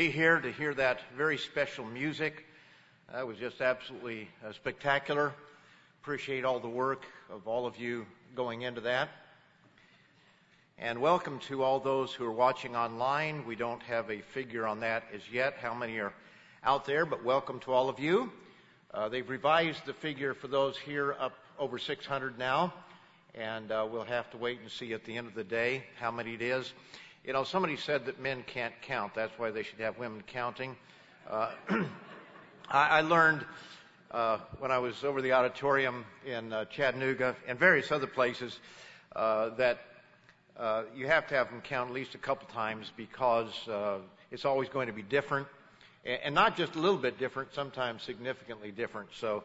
be here to hear that very special music. That was just absolutely uh, spectacular. Appreciate all the work of all of you going into that. And welcome to all those who are watching online. We don't have a figure on that as yet, how many are out there, but welcome to all of you. Uh, they've revised the figure for those here up over 600 now, and uh, we'll have to wait and see at the end of the day how many it is. You know, somebody said that men can't count. That's why they should have women counting. Uh, I, I, learned uh, when I was over the auditorium in uh, Chattanooga and various other places uh, that you have to have them count at least a couple times because uh, it's always going to be different, and, not just a little bit different, sometimes significantly different. So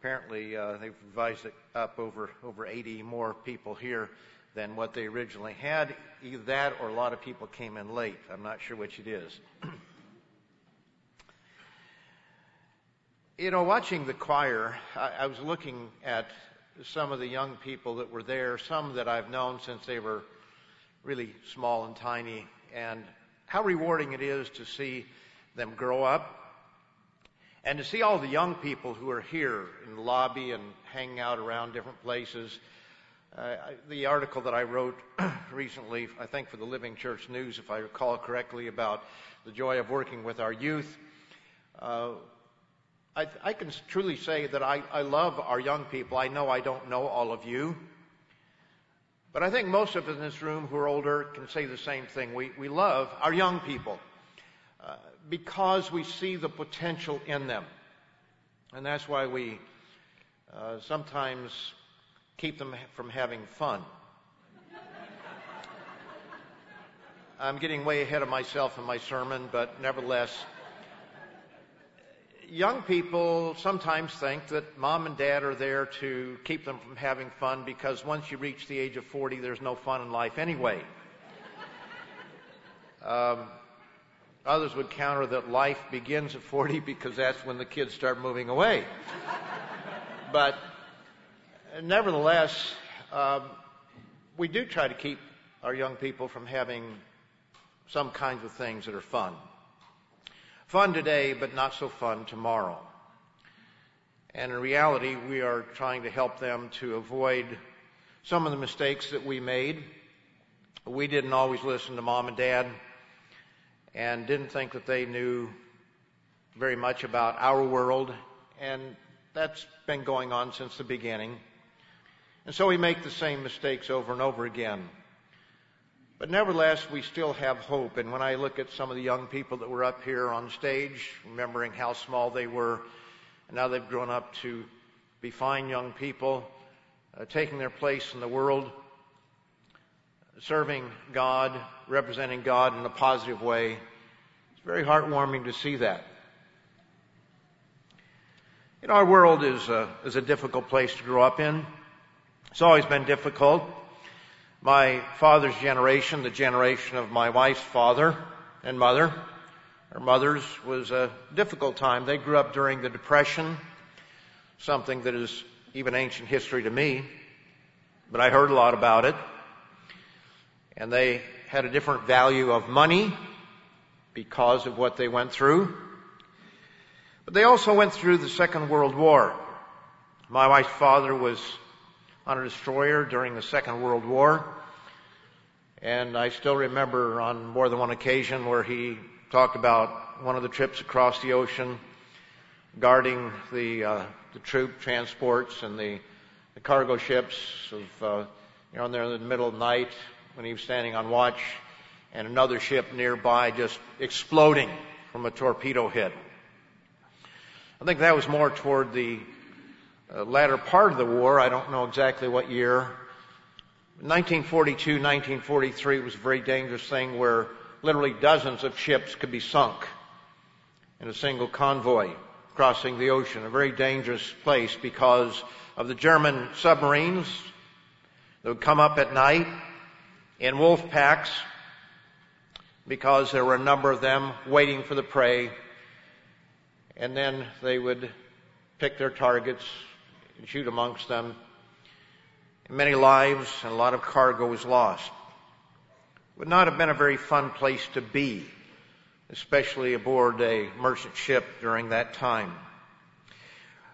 apparently they've revised it up over over 80 more people here than what they originally had. Either that or a lot of people came in late. I'm not sure which it is. you know, watching the choir, I, I was looking at some of the young people that were there, some that I've known since they were really small and tiny, and how rewarding it is to see them grow up and to see all the young people who are here in the lobby and hanging out around different places uh, the article that I wrote recently, I think for the Living Church News, if I recall correctly, about the joy of working with our youth, uh, I, I, can truly say that I, I love our young people. I know I don't know all of you, but I think most of us in this room who are older can say the same thing. We, we love our young people uh, because we see the potential in them. And that's why we uh, sometimes keep them from having fun. I'm getting way ahead of myself in my sermon, but nevertheless, young people sometimes think that mom and dad are there to keep them from having fun because once you reach the age of 40, there's no fun in life anyway. Um, others would counter that life begins at 40 because that's when the kids start moving away. but nevertheless, um, we do try to keep our young people from having some kinds of things that are fun. Fun today, but not so fun tomorrow. And in reality, we are trying to help them to avoid some of the mistakes that we made. We didn't always listen to mom and dad and didn't think that they knew very much about our world. And that's been going on since the beginning. And so we make the same mistakes over and over again. But nevertheless, we still have hope. And when I look at some of the young people that were up here on stage, remembering how small they were, and now they've grown up to be fine young people, uh, taking their place in the world, serving God, representing God in a positive way, it's very heartwarming to see that. You know, our world is a, is a difficult place to grow up in. It's always been difficult. My father's generation, the generation of my wife's father and mother, her mother's was a difficult time. They grew up during the Depression, something that is even ancient history to me, but I heard a lot about it. And they had a different value of money because of what they went through. But they also went through the Second World War. My wife's father was on a destroyer during the Second World War. And I still remember on more than one occasion where he talked about one of the trips across the ocean, guarding the, uh, the troop transports and the, the cargo ships of, uh, you know, in the middle of the night when he was standing on watch and another ship nearby just exploding from a torpedo hit. I think that was more toward the uh, latter part of the war. I don't know exactly what year. 1942, 1943 was a very dangerous thing where literally dozens of ships could be sunk in a single convoy crossing the ocean. A very dangerous place because of the German submarines that would come up at night in wolf packs because there were a number of them waiting for the prey. And then they would pick their targets and shoot amongst them. Many lives and a lot of cargo was lost. It would not have been a very fun place to be, especially aboard a merchant ship during that time.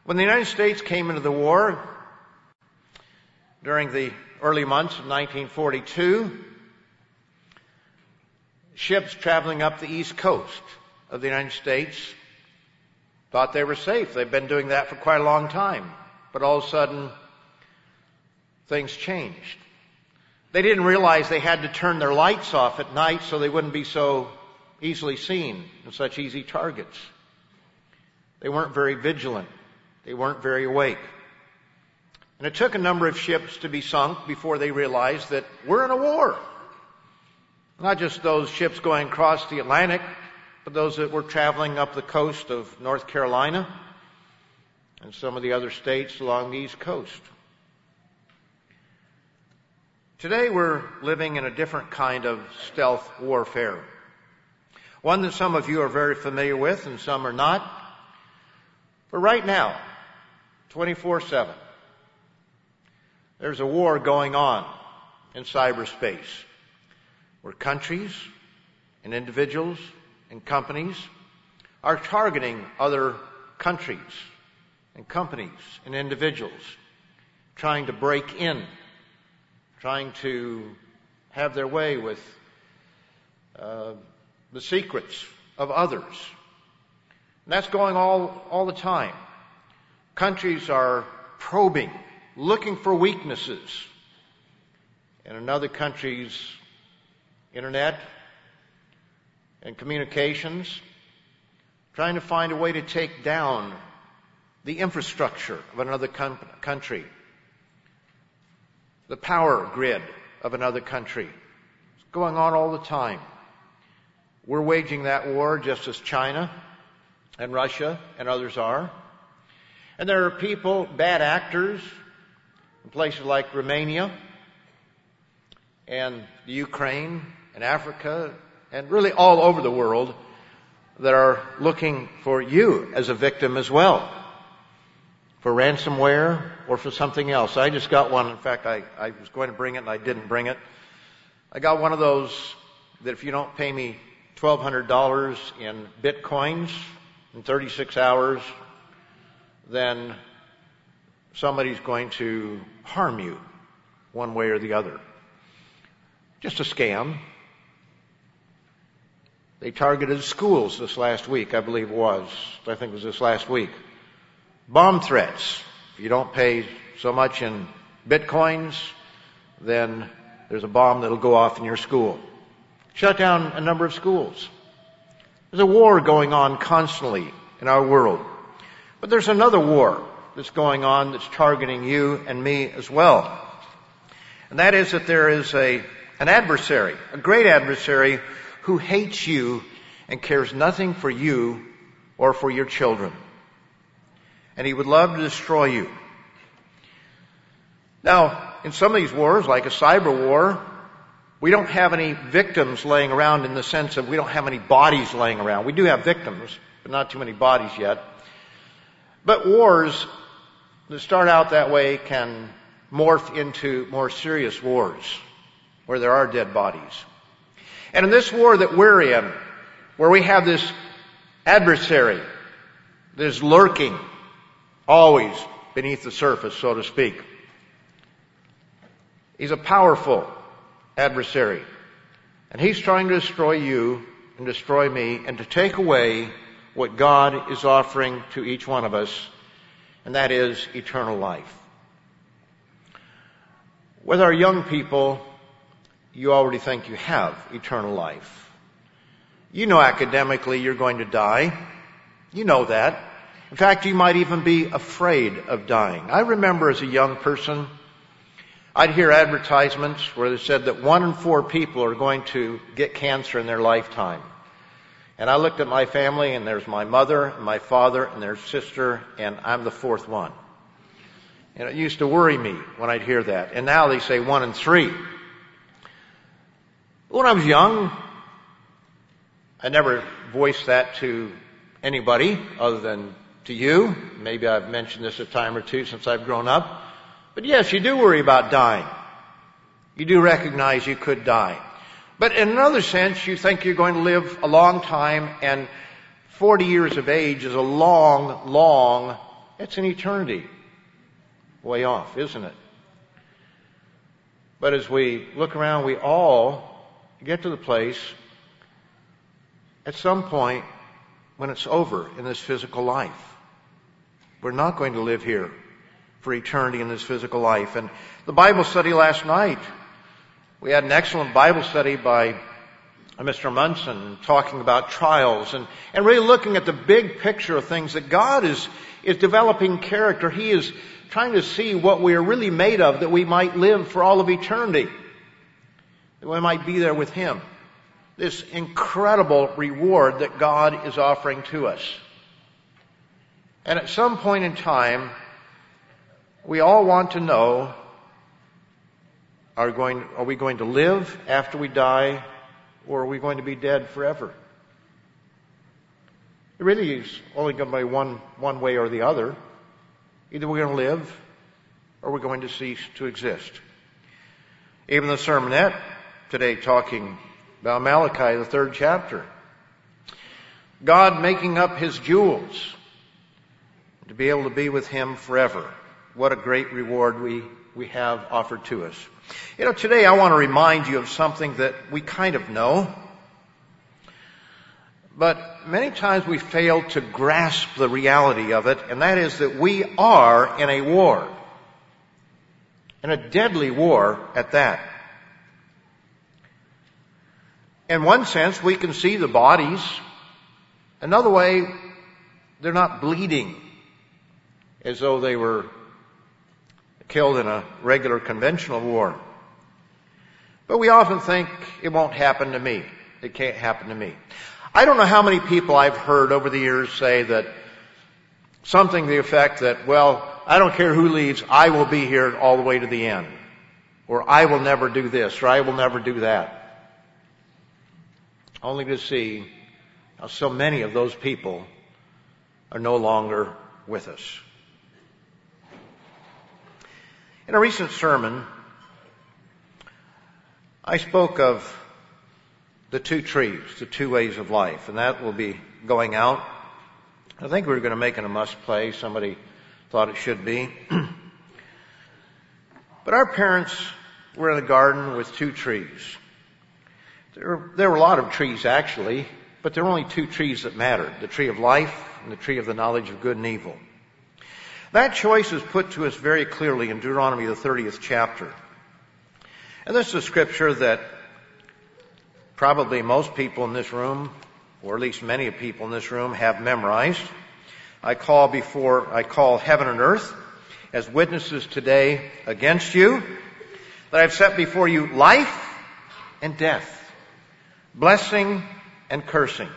When the United States came into the war, during the early months of 1942, ships traveling up the east coast of the United States thought they were safe. They've been doing that for quite a long time. But all of a sudden, things changed. They didn't realize they had to turn their lights off at night so they wouldn't be so easily seen and such easy targets. They weren't very vigilant. They weren't very awake. And it took a number of ships to be sunk before they realized that we're in a war. Not just those ships going across the Atlantic, but those that were traveling up the coast of North Carolina and some of the other states along the East Coast. Today we're living in a different kind of stealth warfare. One that some of you are very familiar with and some are not. But right now, 24-7, there's a war going on in cyberspace where countries and individuals and companies are targeting other countries and companies and individuals, trying to break in, trying to have their way with uh, the secrets of others. And that's going all, all the time. Countries are probing looking for weaknesses in another country's internet and communications, trying to find a way to take down the infrastructure of another country, the power grid of another country. It's going on all the time. We're waging that war just as China and Russia and others are. And there are people, bad actors, in places like Romania and Ukraine and Africa and really all over the world that are looking for you as a victim as well. For ransomware or for something else. I just got one. In fact, I, I was going to bring it and I didn't bring it. I got one of those that if you don't pay me $1,200 in bitcoins in 36 hours, then somebody's going to harm you one way or the other. Just a scam. They targeted schools this last week, I believe it was. I think it was this last week. Bomb threats. If you don't pay so much in bitcoins, then there's a bomb that'll go off in your school. Shut down a number of schools. There's a war going on constantly in our world. But there's another war that's going on that's targeting you and me as well. And that is that there is a, an adversary, a great adversary who hates you and cares nothing for you or for your children. And he would love to destroy you. Now, in some of these wars, like a cyber war, we don't have any victims laying around in the sense of we don't have any bodies laying around. We do have victims, but not too many bodies yet. But wars that start out that way can morph into more serious wars where there are dead bodies. And in this war that we're in, where we have this adversary that is lurking always beneath the surface, so to speak, he's a powerful adversary. And he's trying to destroy you and destroy me and to take away what God is offering to each one of us, and that is eternal life. With our young people, you already think you have eternal life. You know academically you're going to die. You know that. In fact, you might even be afraid of dying. I remember as a young person, I'd hear advertisements where they said that one in four people are going to get cancer in their lifetime. And I looked at my family and there's my mother and my father and their sister and I'm the fourth one. And it used to worry me when I'd hear that. And now they say one in three. When I was young, I never voiced that to anybody other than to you. Maybe I've mentioned this a time or two since I've grown up. But yes, you do worry about dying. You do recognize you could die. But in another sense, you think you're going to live a long time and 40 years of age is a long, long, it's an eternity. Way off, isn't it? But as we look around, we all get to the place at some point when it's over in this physical life. We're not going to live here for eternity in this physical life. And the Bible study last night, we had an excellent Bible study by uh, Mr. Munson talking about trials and, and really looking at the big picture of things that God is, is developing character. He is trying to see what we are really made of that we might live for all of eternity. That we might be there with Him. This incredible reward that God is offering to us. And at some point in time, we all want to know, are, going, are we going to live after we die or are we going to be dead forever? It really is only going to be one, one way or the other. Either we're going to live or we're going to cease to exist. Even the sermonette today talking about Malachi, the third chapter. God making up his jewels to be able to be with him forever. What a great reward we, we have offered to us. You know, today I want to remind you of something that we kind of know, but many times we fail to grasp the reality of it, and that is that we are in a war. In a deadly war at that. In one sense, we can see the bodies. Another way, they're not bleeding as though they were killed in a regular conventional war. But we often think it won't happen to me. It can't happen to me. I don't know how many people I've heard over the years say that something to the effect that, well, I don't care who leaves, I will be here all the way to the end. Or I will never do this, or I will never do that. Only to see how so many of those people are no longer with us. In a recent sermon, I spoke of the two trees, the two ways of life, and that will be going out. I think we are going to make it a must play. Somebody thought it should be. but our parents were in a garden with two trees. There, there were a lot of trees actually, but there were only two trees that mattered. The tree of life and the tree of the knowledge of good and evil. That choice is put to us very clearly in Deuteronomy, the 30th chapter. And this is a scripture that probably most people in this room, or at least many people in this room, have memorized. I call before, I call heaven and earth as witnesses today against you that I've set before you life and death, blessing and cursing.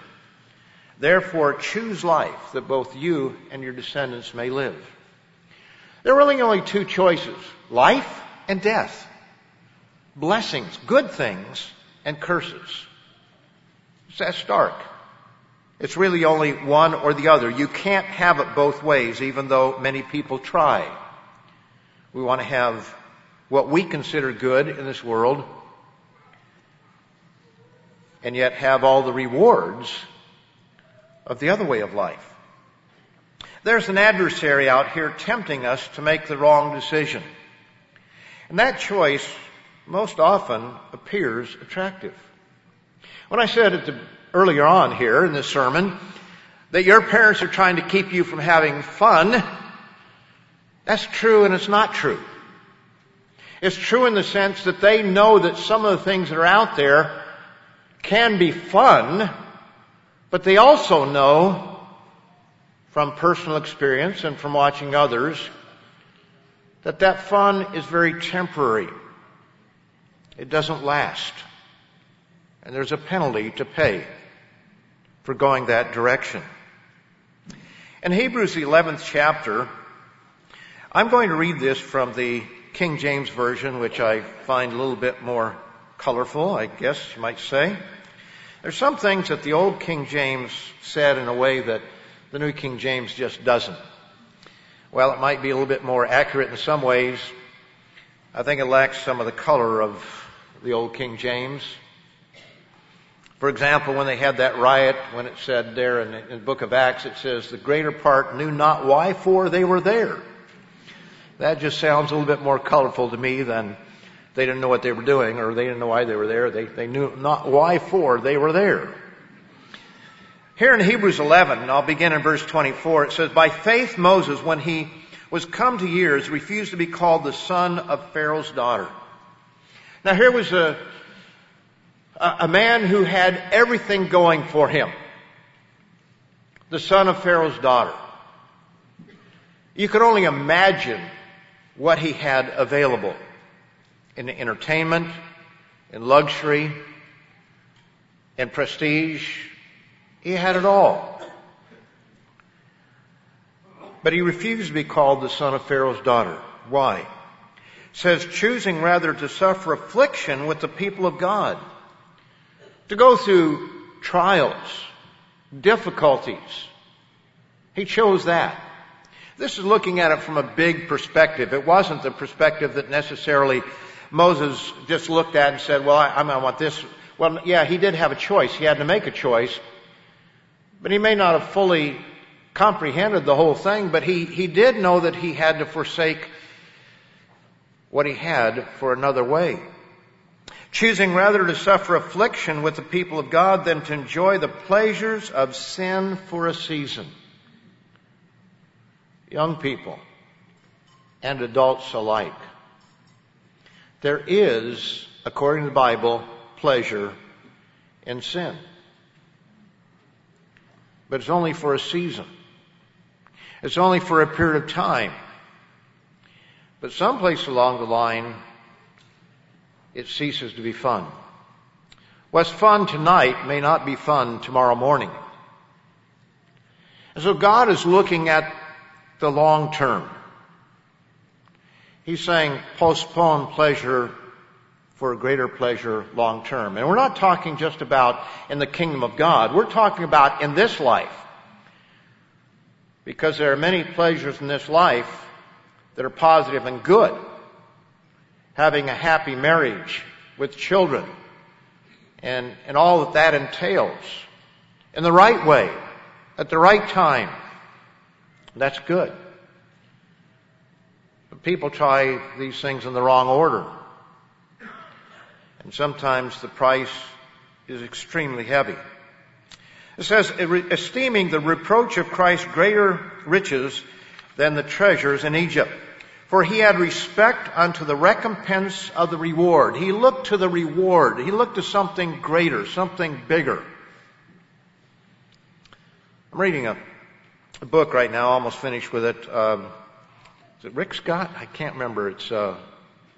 Therefore choose life that both you and your descendants may live. There are really only two choices. Life and death. Blessings, good things, and curses. It's that stark. It's really only one or the other. You can't have it both ways, even though many people try. We want to have what we consider good in this world, and yet have all the rewards of the other way of life. There's an adversary out here tempting us to make the wrong decision. And that choice most often appears attractive. When I said the, earlier on here in this sermon that your parents are trying to keep you from having fun, that's true and it's not true. It's true in the sense that they know that some of the things that are out there can be fun, but they also know from personal experience and from watching others that that fun is very temporary. It doesn't last. And there's a penalty to pay for going that direction. In Hebrews, 11th chapter, I'm going to read this from the King James Version, which I find a little bit more colorful, I guess you might say. There's some things that the old King James said in a way that the New King James just doesn't. Well, it might be a little bit more accurate in some ways. I think it lacks some of the color of the old King James. For example, when they had that riot, when it said there in the, in the book of Acts, it says, the greater part knew not why for they were there. That just sounds a little bit more colorful to me than they didn't know what they were doing or they didn't know why they were there. They, they knew not why for they were there. Here in Hebrews 11, and I'll begin in verse 24, it says, By faith Moses, when he was come to years, refused to be called the son of Pharaoh's daughter. Now here was a, a man who had everything going for him. The son of Pharaoh's daughter. You could only imagine what he had available in entertainment, in luxury, in prestige. He had it all. But he refused to be called the son of Pharaoh's daughter. Why? It says choosing rather to suffer affliction with the people of God. To go through trials, difficulties. He chose that. This is looking at it from a big perspective. It wasn't the perspective that necessarily Moses just looked at and said, well, I, I want this. Well, yeah, he did have a choice. He had to make a choice. But he may not have fully comprehended the whole thing, but he, he did know that he had to forsake what he had for another way. Choosing rather to suffer affliction with the people of God than to enjoy the pleasures of sin for a season young people and adults alike. There is, according to the Bible, pleasure in sin. But it's only for a season. It's only for a period of time. But someplace along the line, it ceases to be fun. What's fun tonight may not be fun tomorrow morning. And so God is looking at the long term. He's saying postpone pleasure for a greater pleasure long term. And we're not talking just about in the kingdom of God. We're talking about in this life. Because there are many pleasures in this life that are positive and good. Having a happy marriage with children and, and all that that entails in the right way, at the right time, that's good. But people try these things in the wrong order. And sometimes the price is extremely heavy. It says, esteeming the reproach of Christ greater riches than the treasures in Egypt. For he had respect unto the recompense of the reward. He looked to the reward. He looked to something greater, something bigger. I'm reading a a book right now, almost finished with it. Um, is it Rick Scott? I can't remember. It's uh,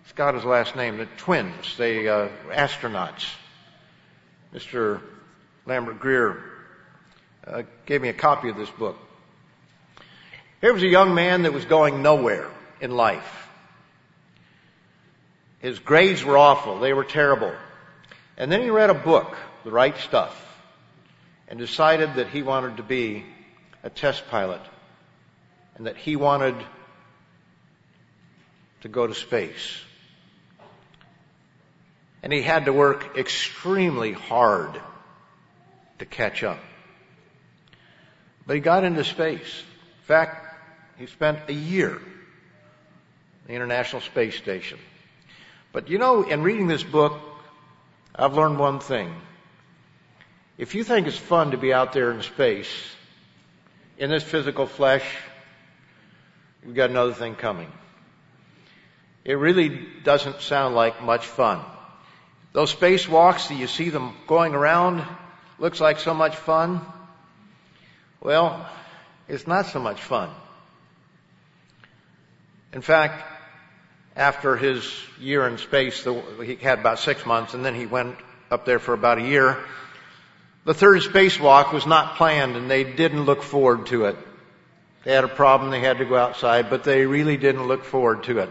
Scott is last name. The twins, they uh, astronauts. Mr. Lambert Greer uh, gave me a copy of this book. Here was a young man that was going nowhere in life. His grades were awful. They were terrible. And then he read a book, The Right Stuff, and decided that he wanted to be a test pilot and that he wanted to go to space. And he had to work extremely hard to catch up. But he got into space. In fact, he spent a year in the International Space Station. But you know, in reading this book, I've learned one thing. If you think it's fun to be out there in space, in this physical flesh, you've got another thing coming. It really doesn't sound like much fun. Those spacewalks that you see them going around looks like so much fun. Well, it's not so much fun. In fact, after his year in space, he had about six months, and then he went up there for about a year. The third spacewalk was not planned and they didn't look forward to it. They had a problem, they had to go outside, but they really didn't look forward to it.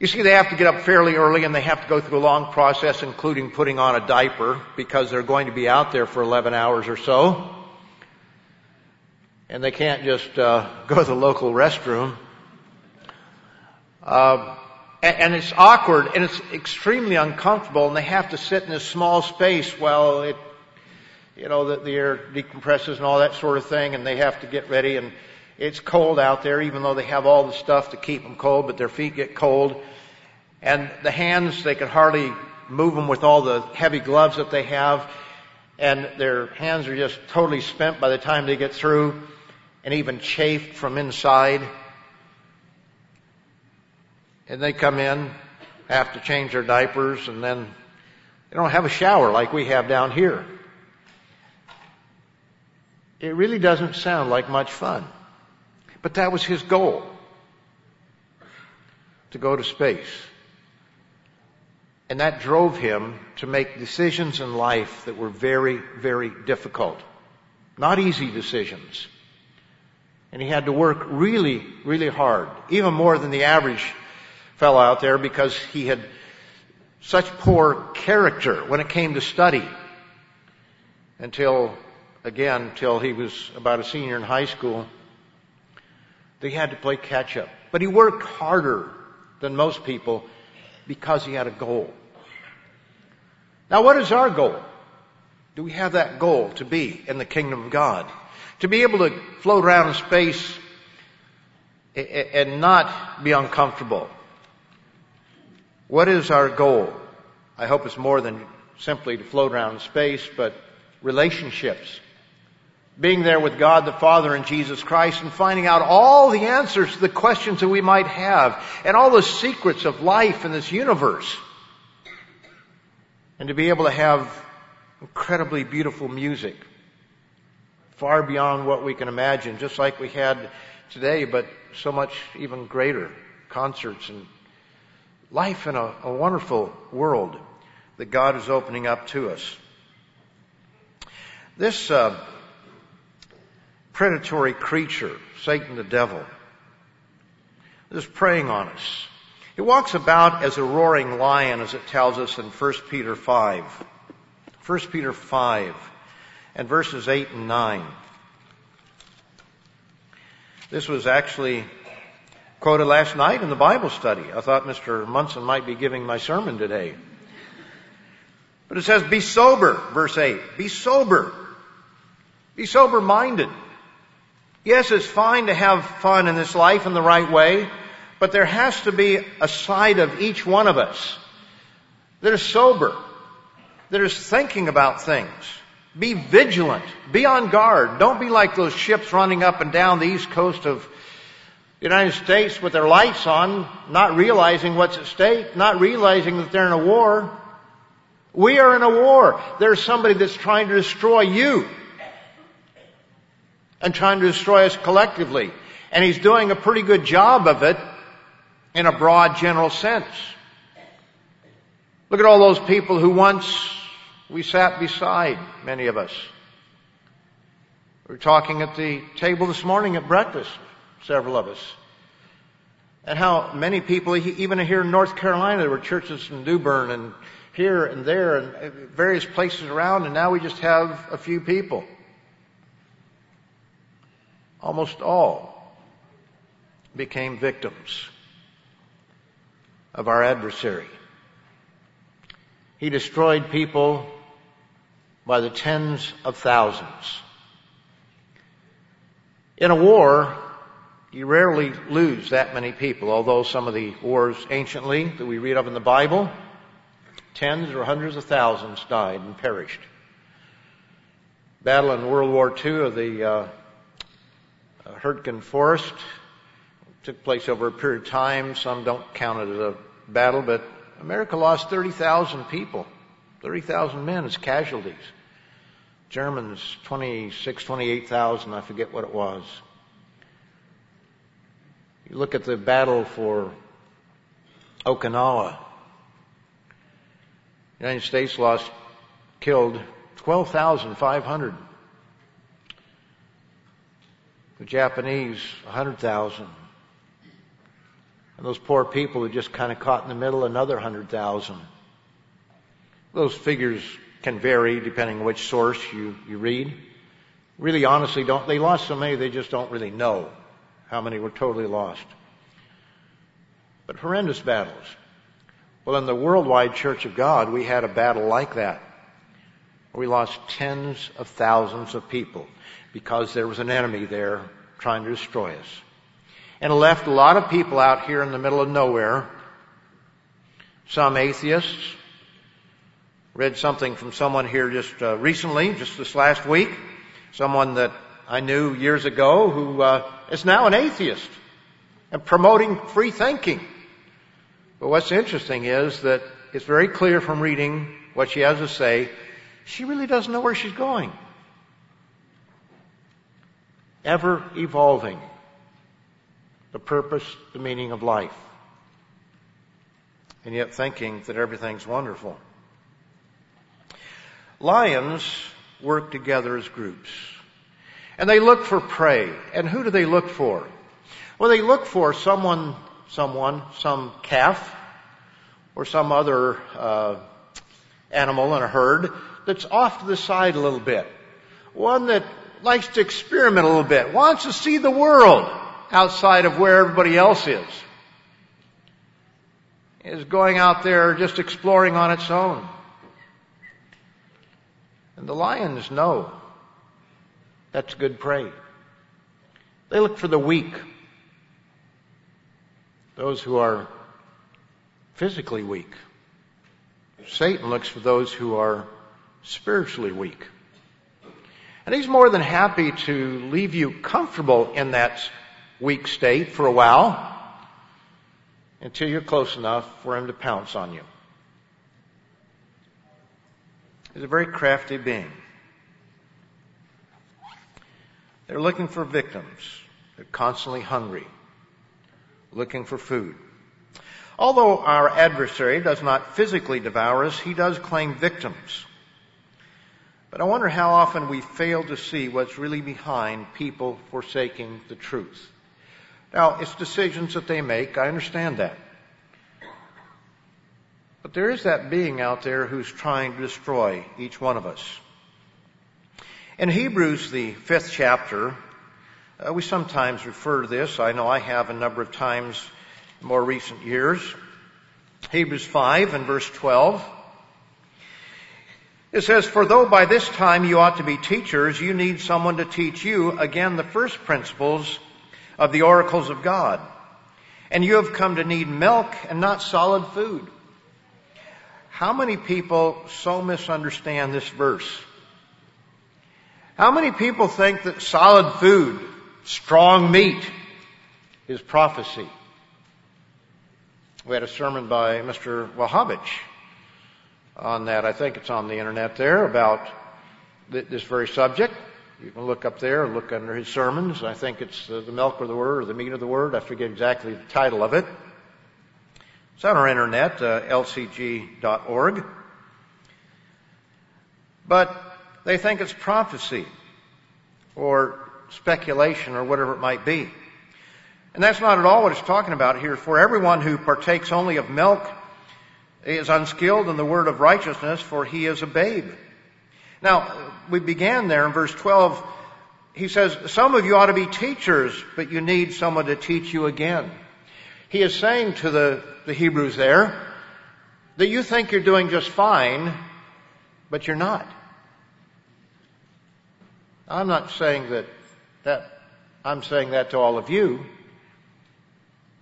You see, they have to get up fairly early and they have to go through a long process, including putting on a diaper, because they're going to be out there for 11 hours or so. And they can't just uh, go to the local restroom. Uh, and, it's awkward and it's extremely uncomfortable, and they have to sit in this small space while it, you know, the, the air decompresses and all that sort of thing, and they have to get ready and it's cold out there, even though they have all the stuff to keep them cold, but their feet get cold. And the hands, they can hardly move them with all the heavy gloves that they have. And their hands are just totally spent by the time they get through and even chafed from inside. And they come in, have to change their diapers, and then they don't have a shower like we have down here. It really doesn't sound like much fun. But that was his goal to go to space. And that drove him to make decisions in life that were very, very difficult. Not easy decisions. And he had to work really, really hard, even more than the average fellow out there because he had such poor character when it came to study until, again, until he was about a senior in high school. They had to play catch up. But he worked harder than most people because he had a goal. Now what is our goal? Do we have that goal to be in the kingdom of God? To be able to float around in space and not be uncomfortable. What is our goal? I hope it's more than simply to float around in space, but relationships being there with God the Father and Jesus Christ and finding out all the answers to the questions that we might have and all the secrets of life in this universe. And to be able to have incredibly beautiful music far beyond what we can imagine, just like we had today, but so much even greater concerts and life in a, a wonderful world that God is opening up to us. This uh, predatory creature, Satan the devil, is preying on us. He walks about as a roaring lion, as it tells us in 1 Peter 5. 1 Peter 5 and verses 8 and 9. This was actually quoted last night in the Bible study. I thought Mr. Munson might be giving my sermon today. But it says, be sober, verse 8. Be sober. Be sober minded. Yes, it's fine to have fun in this life in the right way, but there has to be a side of each one of us that is sober, that is thinking about things. Be vigilant. Be on guard. Don't be like those ships running up and down the east coast of the United States with their lights on, not realizing what's at stake, not realizing that they're in a war. We are in a war. There's somebody that's trying to destroy you and trying to destroy us collectively. And he's doing a pretty good job of it in a broad general sense. Look at all those people who once we sat beside, many of us. We were talking at the table this morning at breakfast, several of us. And how many people, even here in North Carolina, there were churches in New Bern and here and there and various places around, and now we just have a few people almost all became victims of our adversary. He destroyed people by the tens of thousands. In a war, you rarely lose that many people, although some of the wars anciently that we read of in the Bible, tens or hundreds of thousands died and perished. Battle in World War II of the uh, Hurtgen Forest. It took place over a period of time. Some don't count it as a battle, but America lost 30,000 people, 30,000 men as casualties. Germans, 26, 28,000, I forget what it was. You look at the battle for Okinawa. United States lost, killed 12,500. The Japanese, 100,000. And those poor people who just kind of caught in the middle, another 100,000. Those figures can vary depending on which source you, you read. Really honestly don't, they lost so many they just don't really know how many were totally lost. But horrendous battles. Well, in the worldwide church of God, we had a battle like that. We lost tens of thousands of people because there was an enemy there trying to destroy us. And left a lot of people out here in the middle of nowhere. Some atheists. Read something from someone here just uh, recently, just this last week. Someone that I knew years ago who uh, is now an atheist and promoting free thinking. But what's interesting is that it's very clear from reading what she has to say, she really doesn't know where she's going. Ever evolving the purpose, the meaning of life. And yet thinking that everything's wonderful. Lions work together as groups. And they look for prey. And who do they look for? Well, they look for someone, someone, some calf, or some other uh, animal in a herd that's off to the side a little bit. One that likes to experiment a little bit, wants to see the world outside of where everybody else is. Is going out there just exploring on its own. And the lions know that's good prey. They look for the weak. Those who are physically weak. Satan looks for those who are spiritually weak. And he's more than happy to leave you comfortable in that weak state for a while until you're close enough for him to pounce on you. He's a very crafty being. They're looking for victims. They're constantly hungry, looking for food. Although our adversary does not physically devour us, he does claim victims. But I wonder how often we fail to see what's really behind people forsaking the truth. Now, it's decisions that they make. I understand that. But there is that being out there who's trying to destroy each one of us. In Hebrews, the fifth chapter, uh, we sometimes refer to this. I know I have a number of times in more recent years. Hebrews 5 and verse 12. It says, For though by this time you ought to be teachers, you need someone to teach you, again, the first principles of the oracles of God. And you have come to need milk and not solid food. How many people so misunderstand this verse? How many people think that solid food, strong meat, is prophecy? We had a sermon by Mr. Wahhabich on that. I think it's on the internet there about this very subject. You can look up there, look under his sermons. I think it's the milk of the word or the meat of the word. I forget exactly the title of it. It's on our internet, uh, lcg.org. But they think it's prophecy or speculation or whatever it might be. And that's not at all what it's talking about here. For everyone who partakes only of milk is unskilled in the word of righteousness, for he is a babe. Now, we began there in verse 12. He says, some of you ought to be teachers, but you need someone to teach you again. He is saying to the, the Hebrews there that you think you're doing just fine, but you're not. I'm not saying that, that, I'm saying that to all of you.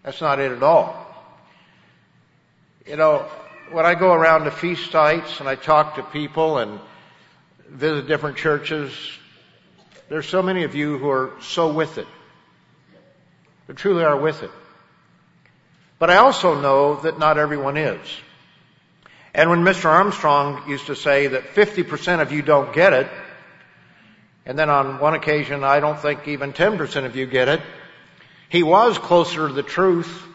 That's not it at all. You know, when I go around to feast sites and I talk to people and visit different churches, there's so many of you who are so with it. Who truly are with it. But I also know that not everyone is. And when Mr. Armstrong used to say that 50% of you don't get it, and then on one occasion I don't think even 10% of you get it, he was closer to the truth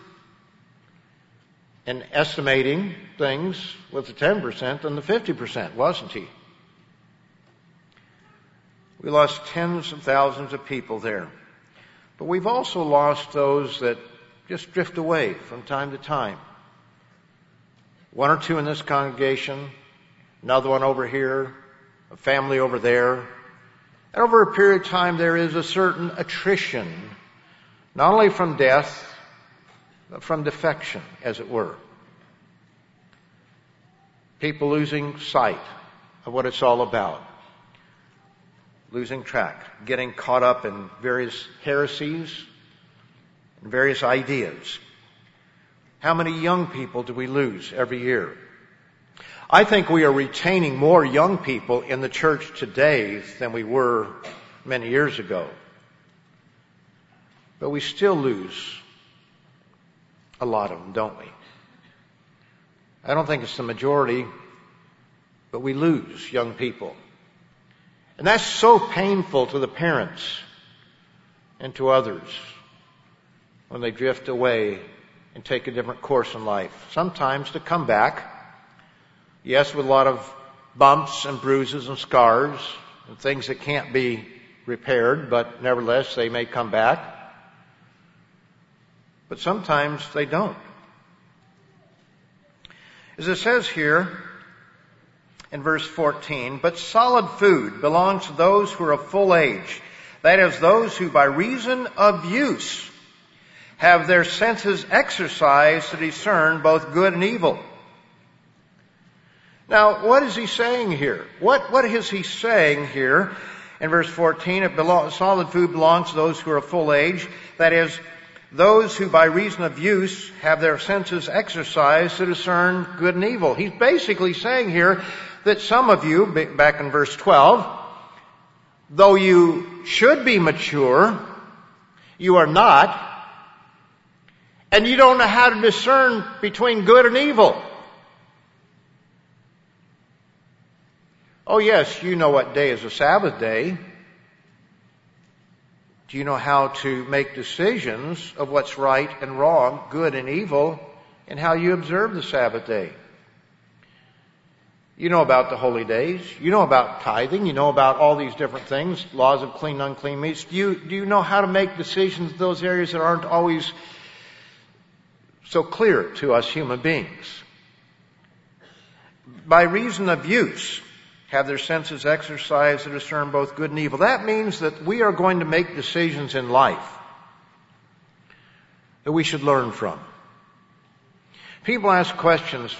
in estimating things with the 10% and the 50%, wasn't he? We lost tens of thousands of people there. But we've also lost those that just drift away from time to time. One or two in this congregation, another one over here, a family over there. And over a period of time, there is a certain attrition, not only from death, from defection, as it were. People losing sight of what it's all about. Losing track, getting caught up in various heresies and various ideas. How many young people do we lose every year? I think we are retaining more young people in the church today than we were many years ago. But we still lose a lot of them, don't we? I don't think it's the majority, but we lose young people. And that's so painful to the parents and to others when they drift away and take a different course in life. Sometimes to come back, yes, with a lot of bumps and bruises and scars and things that can't be repaired, but nevertheless they may come back. But sometimes they don't. As it says here in verse 14, but solid food belongs to those who are of full age. That is, those who by reason of use have their senses exercised to discern both good and evil. Now, what is he saying here? What, what is he saying here? In verse 14, it solid food belongs to those who are of full age. That is, those who by reason of use have their senses exercised to discern good and evil. He's basically saying here that some of you, back in verse 12, though you should be mature, you are not, and you don't know how to discern between good and evil. Oh yes, you know what day is a Sabbath day. Do you know how to make decisions of what's right and wrong, good and evil, and how you observe the Sabbath day? You know about the holy days. You know about tithing. You know about all these different things, laws of clean, and unclean meats. Do you, do you know how to make decisions in those areas that aren't always so clear to us human beings? By reason of use, have their senses exercised to discern both good and evil. That means that we are going to make decisions in life that we should learn from. People ask questions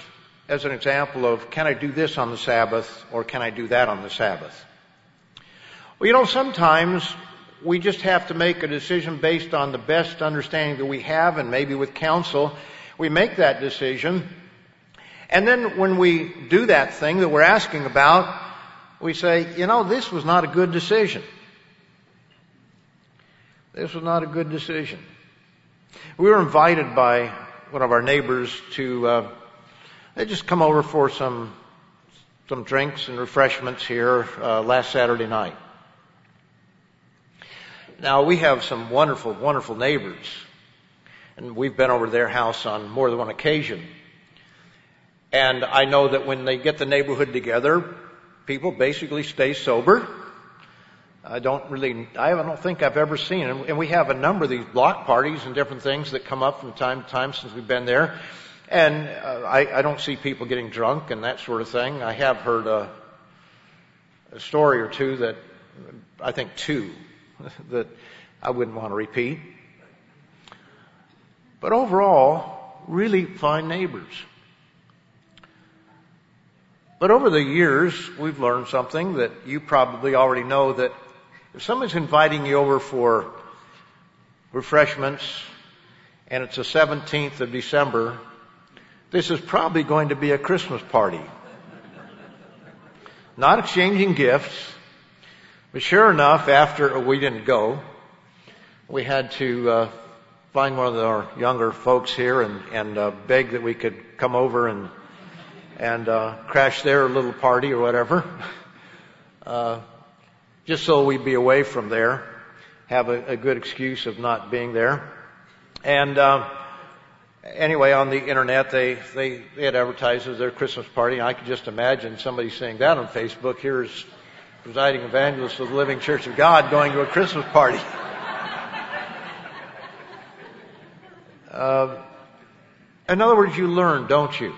as an example of, can I do this on the Sabbath or can I do that on the Sabbath? Well, you know, sometimes we just have to make a decision based on the best understanding that we have and maybe with counsel. We make that decision. And then when we do that thing that we're asking about, we say, you know, this was not a good decision. This was not a good decision. We were invited by one of our neighbors to, uh, they just come over for some, some drinks and refreshments here, uh, last Saturday night. Now we have some wonderful, wonderful neighbors. And we've been over their house on more than one occasion. And I know that when they get the neighborhood together, people basically stay sober. I don't really, I don't think I've ever seen, and we have a number of these block parties and different things that come up from time to time since we've been there. And uh, I, I don't see people getting drunk and that sort of thing. I have heard a, a story or two that, I think two, that I wouldn't want to repeat. But overall, really fine neighbors. But over the years, we've learned something that you probably already know that if someone's inviting you over for refreshments and it's the 17th of December, this is probably going to be a Christmas party. Not exchanging gifts, but sure enough, after we didn't go, we had to uh, find one of our younger folks here and, and uh, beg that we could come over and and uh, crash their little party or whatever, uh, just so we'd be away from there, have a, a good excuse of not being there. And uh, anyway, on the internet, they, they they had advertised their Christmas party. And I could just imagine somebody saying that on Facebook. Here's presiding evangelist of the Living Church of God going to a Christmas party. Uh, in other words, you learn, don't you?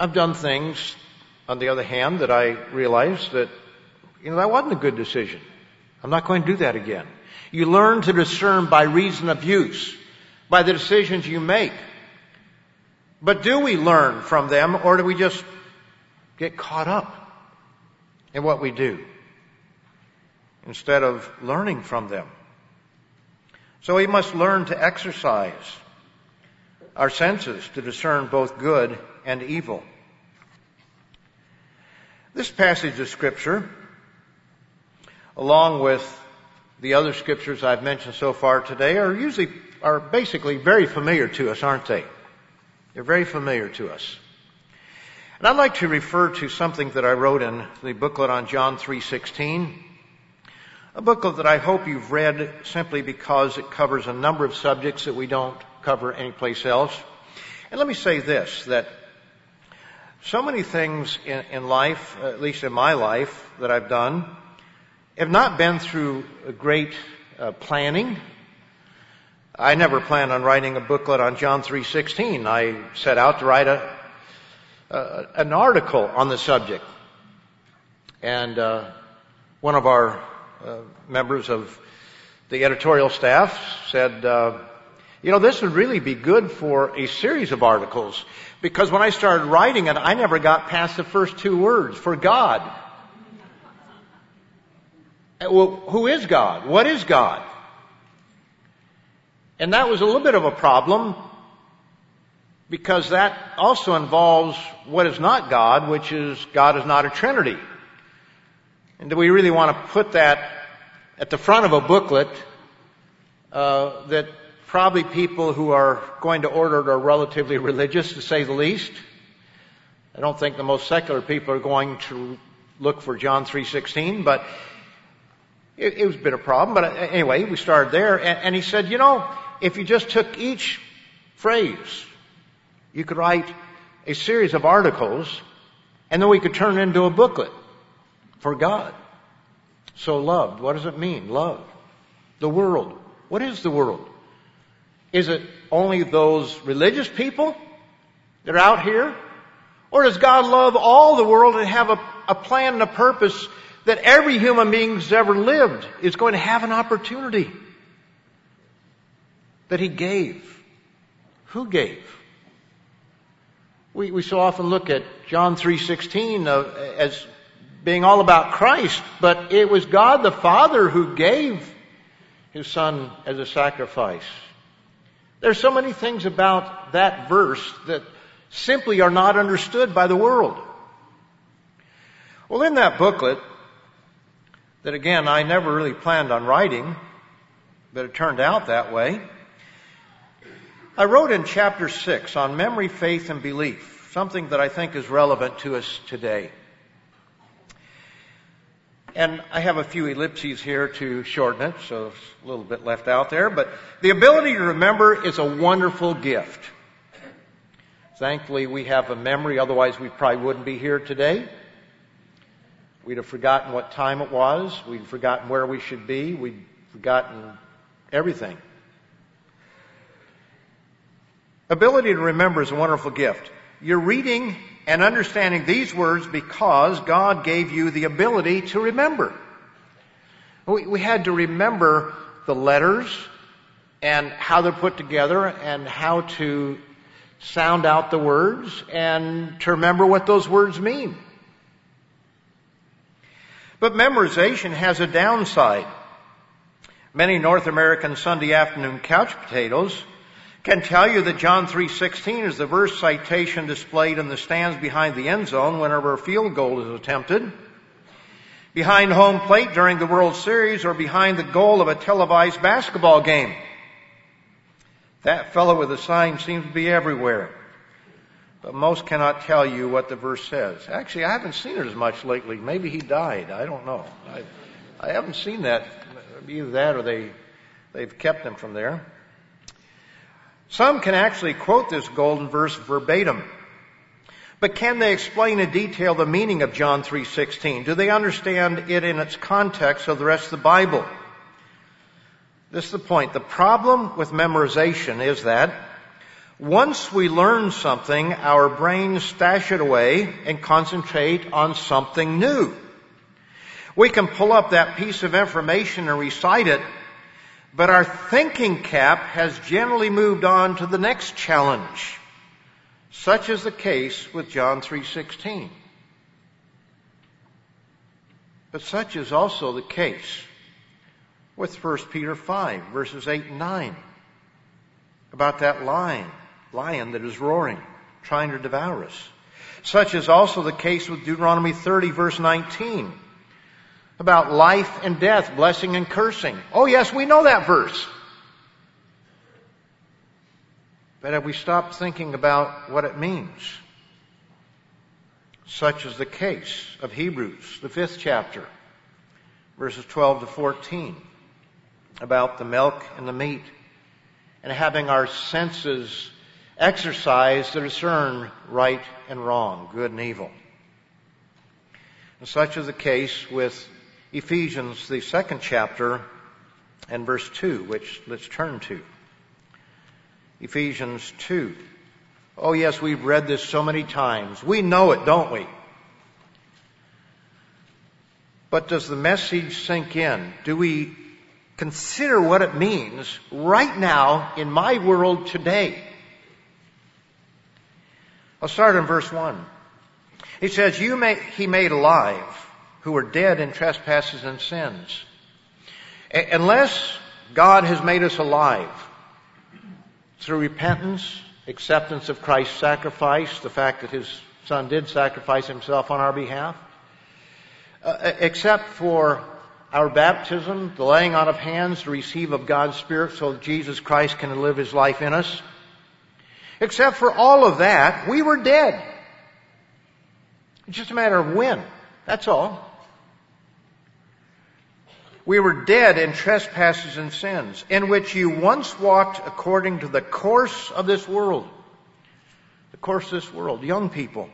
I've done things, on the other hand, that I realized that, you know, that wasn't a good decision. I'm not going to do that again. You learn to discern by reason of use, by the decisions you make. But do we learn from them or do we just get caught up in what we do instead of learning from them? So we must learn to exercise our senses to discern both good and evil. This passage of scripture, along with the other scriptures I've mentioned so far today, are usually, are basically very familiar to us, aren't they? They're very familiar to us. And I'd like to refer to something that I wrote in the booklet on John 3:16, a booklet that I hope you've read simply because it covers a number of subjects that we don't cover anyplace else. And let me say this, that so many things in, in life, at least in my life, that I've done, have not been through great uh, planning I never planned on writing a booklet on John 3:16. I set out to write a, a an article on the subject, and uh, one of our uh, members of the editorial staff said, uh, "You know, this would really be good for a series of articles because when I started writing it, I never got past the first two words for God." Well, who is God? What is God? And that was a little bit of a problem because that also involves what is not God, which is God is not a Trinity. And do we really want to put that at the front of a booklet uh, that probably people who are going to order it are relatively religious, to say the least? I don't think the most secular people are going to look for John 3:16, but it, it was a bit of a problem. But uh, anyway, we started there, and, and he said, you know, if you just took each phrase, you could write a series of articles and then we could turn it into a booklet for God. So loved, what does it mean? Love. The world. What is the world? Is it only those religious people that are out here? Or does God love all the world and have a, a plan and a purpose that every human being who's ever lived is going to have an opportunity? that he gave. Who gave? We, we so often look at John 3.16 as being all about Christ, but it was God the Father who gave his Son as a sacrifice. There's so many things about that verse that simply are not understood by the world. Well, in that booklet, that again I never really planned on writing, but it turned out that way, I wrote in chapter 6 on memory, faith, and belief, something that I think is relevant to us today. And I have a few ellipses here to shorten it, so it's a little bit left out there. But the ability to remember is a wonderful gift. Thankfully, we have a memory, otherwise, we probably wouldn't be here today. We'd have forgotten what time it was. We'd forgotten where we should be. We'd forgotten everything. Ability to remember is a wonderful gift. You're reading and understanding these words because God gave you the ability to remember. We, had to remember the letters and how they're put together and how to sound out the words and to remember what those words mean. But memorization has a downside. Many North American Sunday afternoon couch potatoes can tell you that John 3:16 is the verse citation displayed in the stands behind the end zone whenever a field goal is attempted, behind home plate during the World Series, or behind the goal of a televised basketball game. That fellow with the sign seems to be everywhere. But most cannot tell you what the verse says. Actually, I haven't seen it as much lately. Maybe he died. I don't know. I, I haven't seen that. Either that or they, they've kept him from there. Some can actually quote this golden verse verbatim. But can they explain in detail the meaning of John 3:16? Do they understand it in its context of the rest of the Bible? This is the point. The problem with memorization is that once we learn something, our brains stash it away and concentrate on something new. We can pull up that piece of information and recite it, but our thinking cap has generally moved on to the next challenge. Such is the case with John 3:16. But such is also the case with 1 Peter 5 verses 8 and 9 about that lion lion that is roaring, trying to devour us. Such is also the case with Deuteronomy 30 verse 19 about life and death, blessing and cursing. Oh yes, we know that verse. But have we stopped thinking about what it means? Such is the case of Hebrews, the fifth chapter, verses 12 to 14, about the milk and the meat, and having our senses exercised to discern right and wrong, good and evil. And such is the case with Ephesians, the second chapter, and verse 2, which let's turn to. Ephesians 2. Oh yes, we've read this so many times. We know it, don't we? But does the message sink in? Do we consider what it means right now in my world today? I'll start in verse 1. He says, you may, he made alive who were dead in trespasses and sins. A- unless God has made us alive through repentance, acceptance of Christ's sacrifice, the fact that his son did sacrifice himself on our behalf, uh, except for our baptism, the laying on of hands to receive of God's Spirit so that Jesus Christ can live his life in us, Except for all of that, we were dead. It's just a matter of when. That's all. We were dead in trespasses and sins, in which you once walked according to the course of this world. The course of this world. Young people.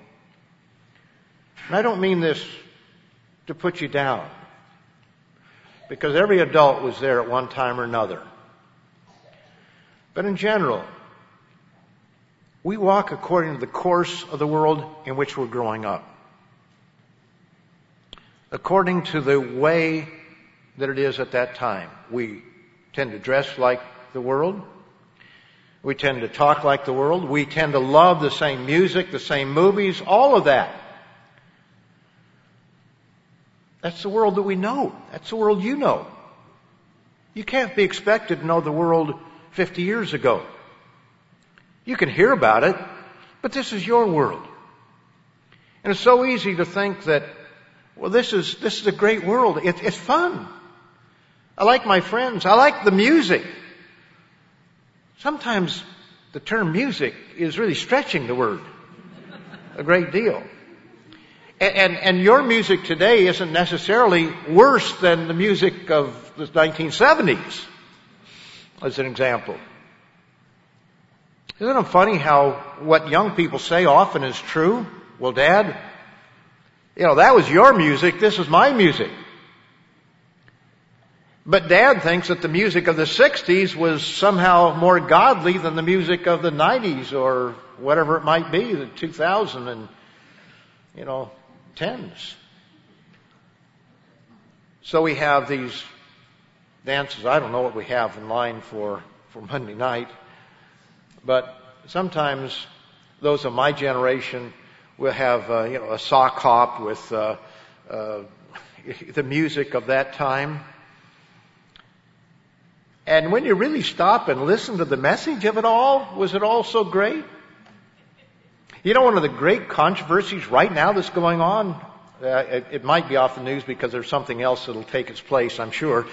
And I don't mean this to put you down. Because every adult was there at one time or another. But in general, we walk according to the course of the world in which we're growing up. According to the way that it is at that time. We tend to dress like the world. We tend to talk like the world. We tend to love the same music, the same movies, all of that. That's the world that we know. That's the world you know. You can't be expected to know the world 50 years ago. You can hear about it, but this is your world. And it's so easy to think that, well, this is, this is a great world. It, it's fun. I like my friends. I like the music. Sometimes the term music is really stretching the word a great deal. And, and, and, your music today isn't necessarily worse than the music of the 1970s, as an example. Isn't it funny how what young people say often is true? Well, dad, you know, that was your music, this is my music. But dad thinks that the music of the 60s was somehow more godly than the music of the 90s or whatever it might be, the 2000 and, you know, 10s. So we have these dances. I don't know what we have in line for, for Monday night. But sometimes those of my generation will have, uh, you know, a sock hop with uh, uh, the music of that time. And when you really stop and listen to the message of it all, was it all so great? You know, one of the great controversies right now that's going on, uh, it, it, might be off the news because there's something else that'll take its place, I'm sure.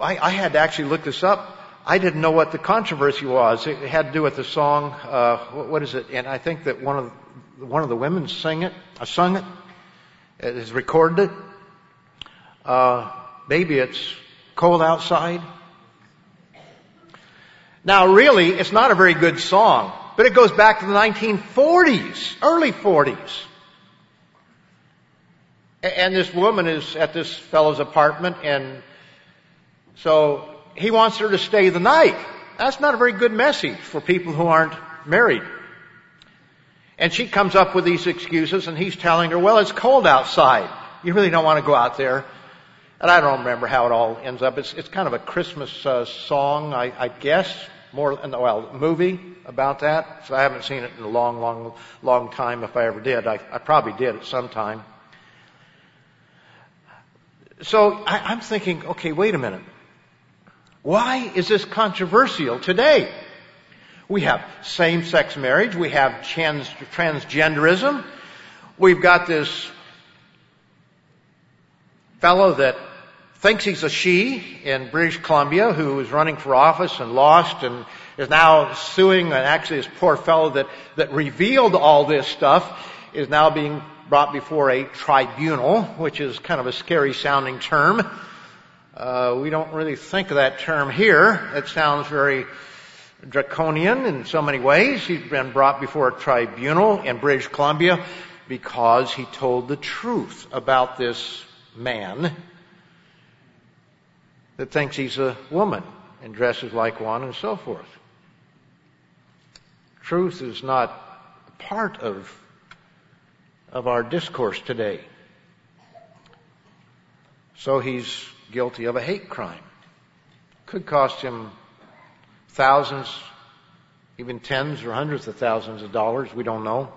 I, I had to actually look this up. I didn't know what the controversy was. It had to do with the song, uh, what is it? And I think that one of one of the women sang it, I uh, sung it, it has recorded it. Uh, maybe it's cold outside. Now really, it's not a very good song, but it goes back to the 1940s, early 40s. And this woman is at this fellow's apartment and so he wants her to stay the night. That's not a very good message for people who aren't married. And she comes up with these excuses and he's telling her, well, it's cold outside. You really don't want to go out there. And I don't remember how it all ends up. It's, it's kind of a Christmas uh, song, I, I guess, more, well, movie about that. So I haven't seen it in a long, long, long time if I ever did. I, I probably did at some time. So I, I'm thinking, okay, wait a minute. Why is this controversial today? We have same-sex marriage. We have trans- transgenderism. We've got this fellow that thinks he's a she in British Columbia who is running for office and lost and is now suing and actually this poor fellow that, that revealed all this stuff is now being brought before a tribunal, which is kind of a scary sounding term. Uh, we don't really think of that term here. It sounds very draconian in so many ways. He's been brought before a tribunal in British Columbia because he told the truth about this man that thinks he's a woman and dresses like one and so forth. Truth is not part of, of our discourse today. So he's guilty of a hate crime. Could cost him thousands, even tens or hundreds of thousands of dollars. We don't know.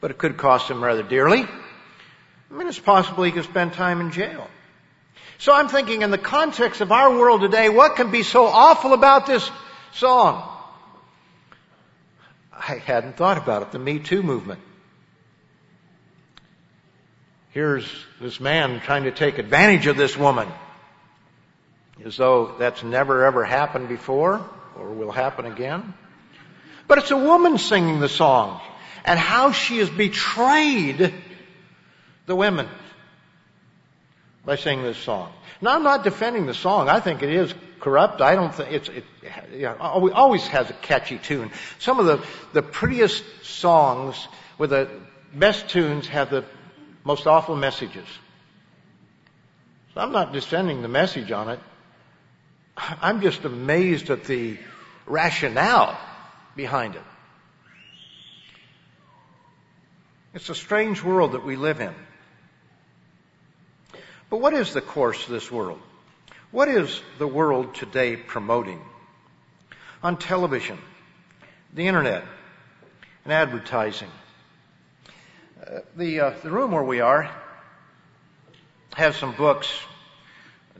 But it could cost him rather dearly. I mean, it's possible he could spend time in jail. So I'm thinking in the context of our world today, what can be so awful about this song? I hadn't thought about it. The Me Too movement. Here's this man trying to take advantage of this woman as though that's never ever happened before or will happen again. But it's a woman singing the song and how she has betrayed the women by singing this song. Now I'm not defending the song. I think it is corrupt. I don't think it's, it you know, always has a catchy tune. Some of the, the prettiest songs with the best tunes have the most awful messages. So I'm not defending the message on it. I'm just amazed at the rationale behind it. It's a strange world that we live in. But what is the course of this world? What is the world today promoting? On television, the internet, and advertising. Uh, the, uh, the room where we are has some books,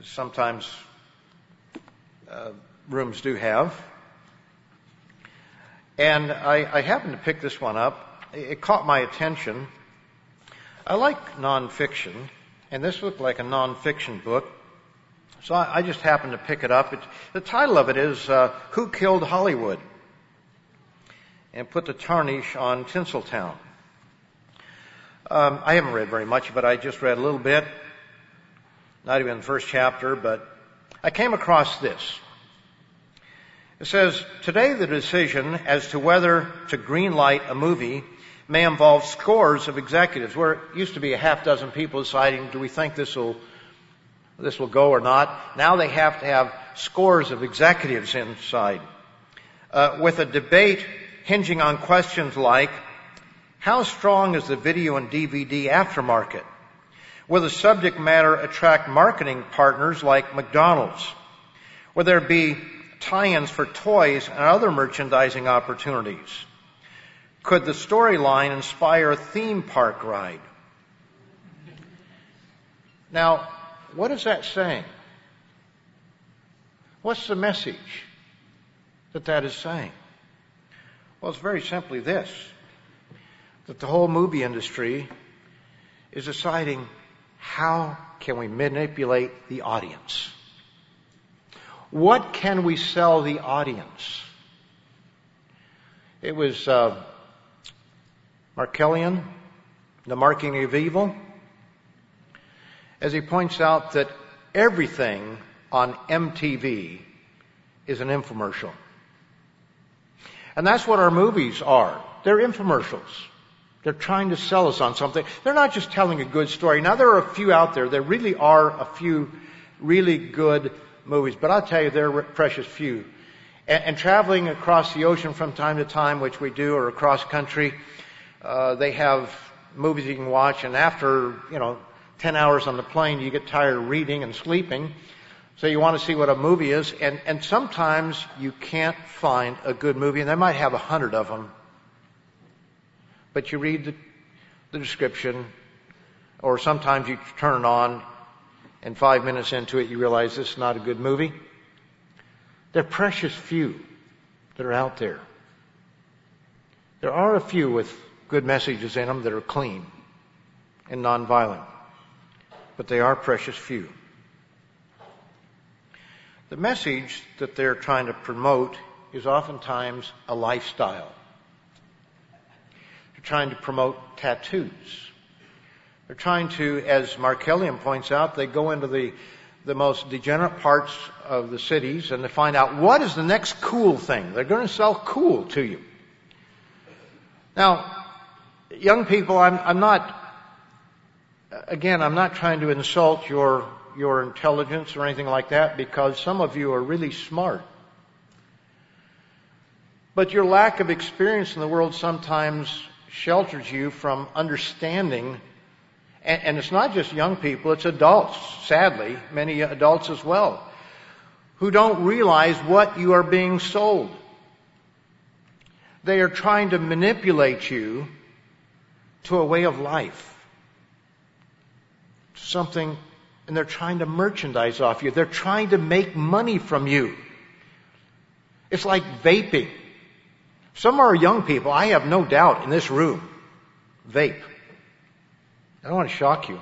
sometimes uh, rooms do have. And I, I happened to pick this one up. It caught my attention. I like nonfiction, and this looked like a nonfiction book. So I, I just happened to pick it up. It, the title of it is uh, Who Killed Hollywood? And put the tarnish on Tinseltown. Um, I haven't read very much, but I just read a little bit. Not even the first chapter, but I came across this. It says, today the decision as to whether to greenlight a movie may involve scores of executives, where it used to be a half dozen people deciding, do we think this will, this will go or not? Now they have to have scores of executives inside. Uh, with a debate hinging on questions like, how strong is the video and DVD aftermarket? Will the subject matter attract marketing partners like McDonald's? Will there be tie-ins for toys and other merchandising opportunities? Could the storyline inspire a theme park ride? Now, what is that saying? What's the message that that is saying? Well, it's very simply this that the whole movie industry is deciding how can we manipulate the audience? What can we sell the audience? It was uh, Marcellian, The Marketing of Evil, as he points out that everything on MTV is an infomercial. And that's what our movies are. They're infomercials. They're trying to sell us on something. They're not just telling a good story. Now there are a few out there. There really are a few really good movies, but I'll tell you, they're precious few. And, and traveling across the ocean from time to time, which we do, or across country, uh, they have movies you can watch, and after, you know, 10 hours on the plane, you get tired of reading and sleeping. So you want to see what a movie is, and, and sometimes you can't find a good movie, and they might have a hundred of them. But you read the, the description, or sometimes you turn it on, and five minutes into it, you realize this is not a good movie. There are precious few that are out there. There are a few with good messages in them that are clean and nonviolent, but they are precious few. The message that they're trying to promote is oftentimes a lifestyle. They're trying to promote tattoos. They're trying to, as Mark Killian points out, they go into the, the most degenerate parts of the cities and they find out what is the next cool thing. They're going to sell cool to you. Now, young people, I'm, I'm not, again, I'm not trying to insult your, your intelligence or anything like that because some of you are really smart. But your lack of experience in the world sometimes shelters you from understanding and, and, it's not just young people, it's adults, sadly, many adults as well, who don't realize what you are being sold. They are trying to manipulate you to a way of life. Something, and they're trying to merchandise off you. They're trying to make money from you. It's like vaping. Some are young people, I have no doubt, in this room, vape. I don't want to shock you.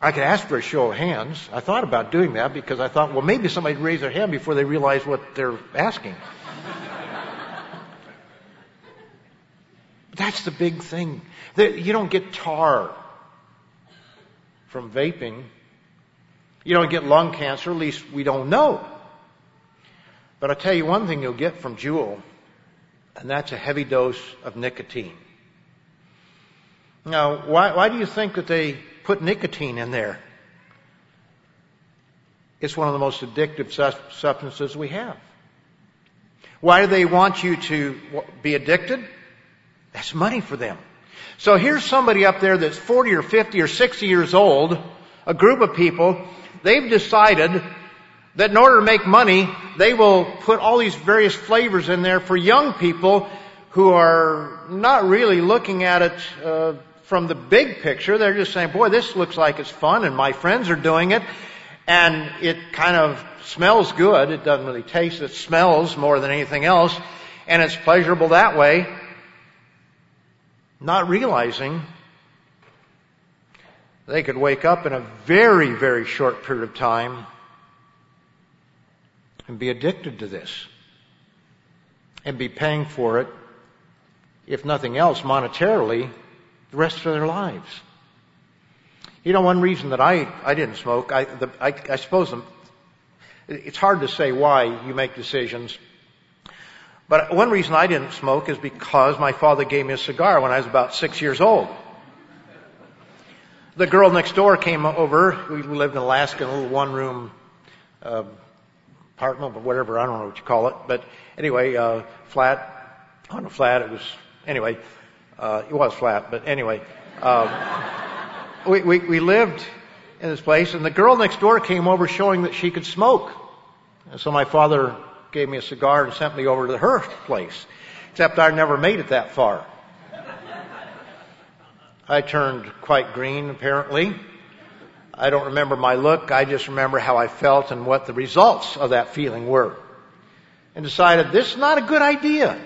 I could ask for a show of hands. I thought about doing that because I thought, well, maybe somebody'd raise their hand before they realize what they're asking. That's the big thing. You don't get tar from vaping. You don't get lung cancer, at least we don't know. But I'll tell you one thing you'll get from Juul, and that's a heavy dose of nicotine. Now, why, why do you think that they put nicotine in there? It's one of the most addictive substances we have. Why do they want you to be addicted? That's money for them. So here's somebody up there that's 40 or 50 or 60 years old, a group of people, they've decided that in order to make money, they will put all these various flavors in there for young people who are not really looking at it uh, from the big picture. They're just saying, boy, this looks like it's fun and my friends are doing it and it kind of smells good. It doesn't really taste, it smells more than anything else and it's pleasurable that way not realizing they could wake up in a very, very short period of time and be addicted to this and be paying for it, if nothing else, monetarily, the rest of their lives. You know, one reason that I, I didn't smoke, I, the, I, I suppose it's hard to say why you make decisions but one reason I didn't smoke is because my father gave me a cigar when I was about six years old. The girl next door came over. We lived in Alaska in a little one room uh, apartment, or whatever, I don't know what you call it. But anyway, uh, flat, on a flat, it was, anyway, uh, it was flat, but anyway, uh, we, we, we lived in this place and the girl next door came over showing that she could smoke. And so my father gave me a cigar and sent me over to her place. Except I never made it that far. I turned quite green, apparently. I don't remember my look. I just remember how I felt and what the results of that feeling were. And decided this is not a good idea.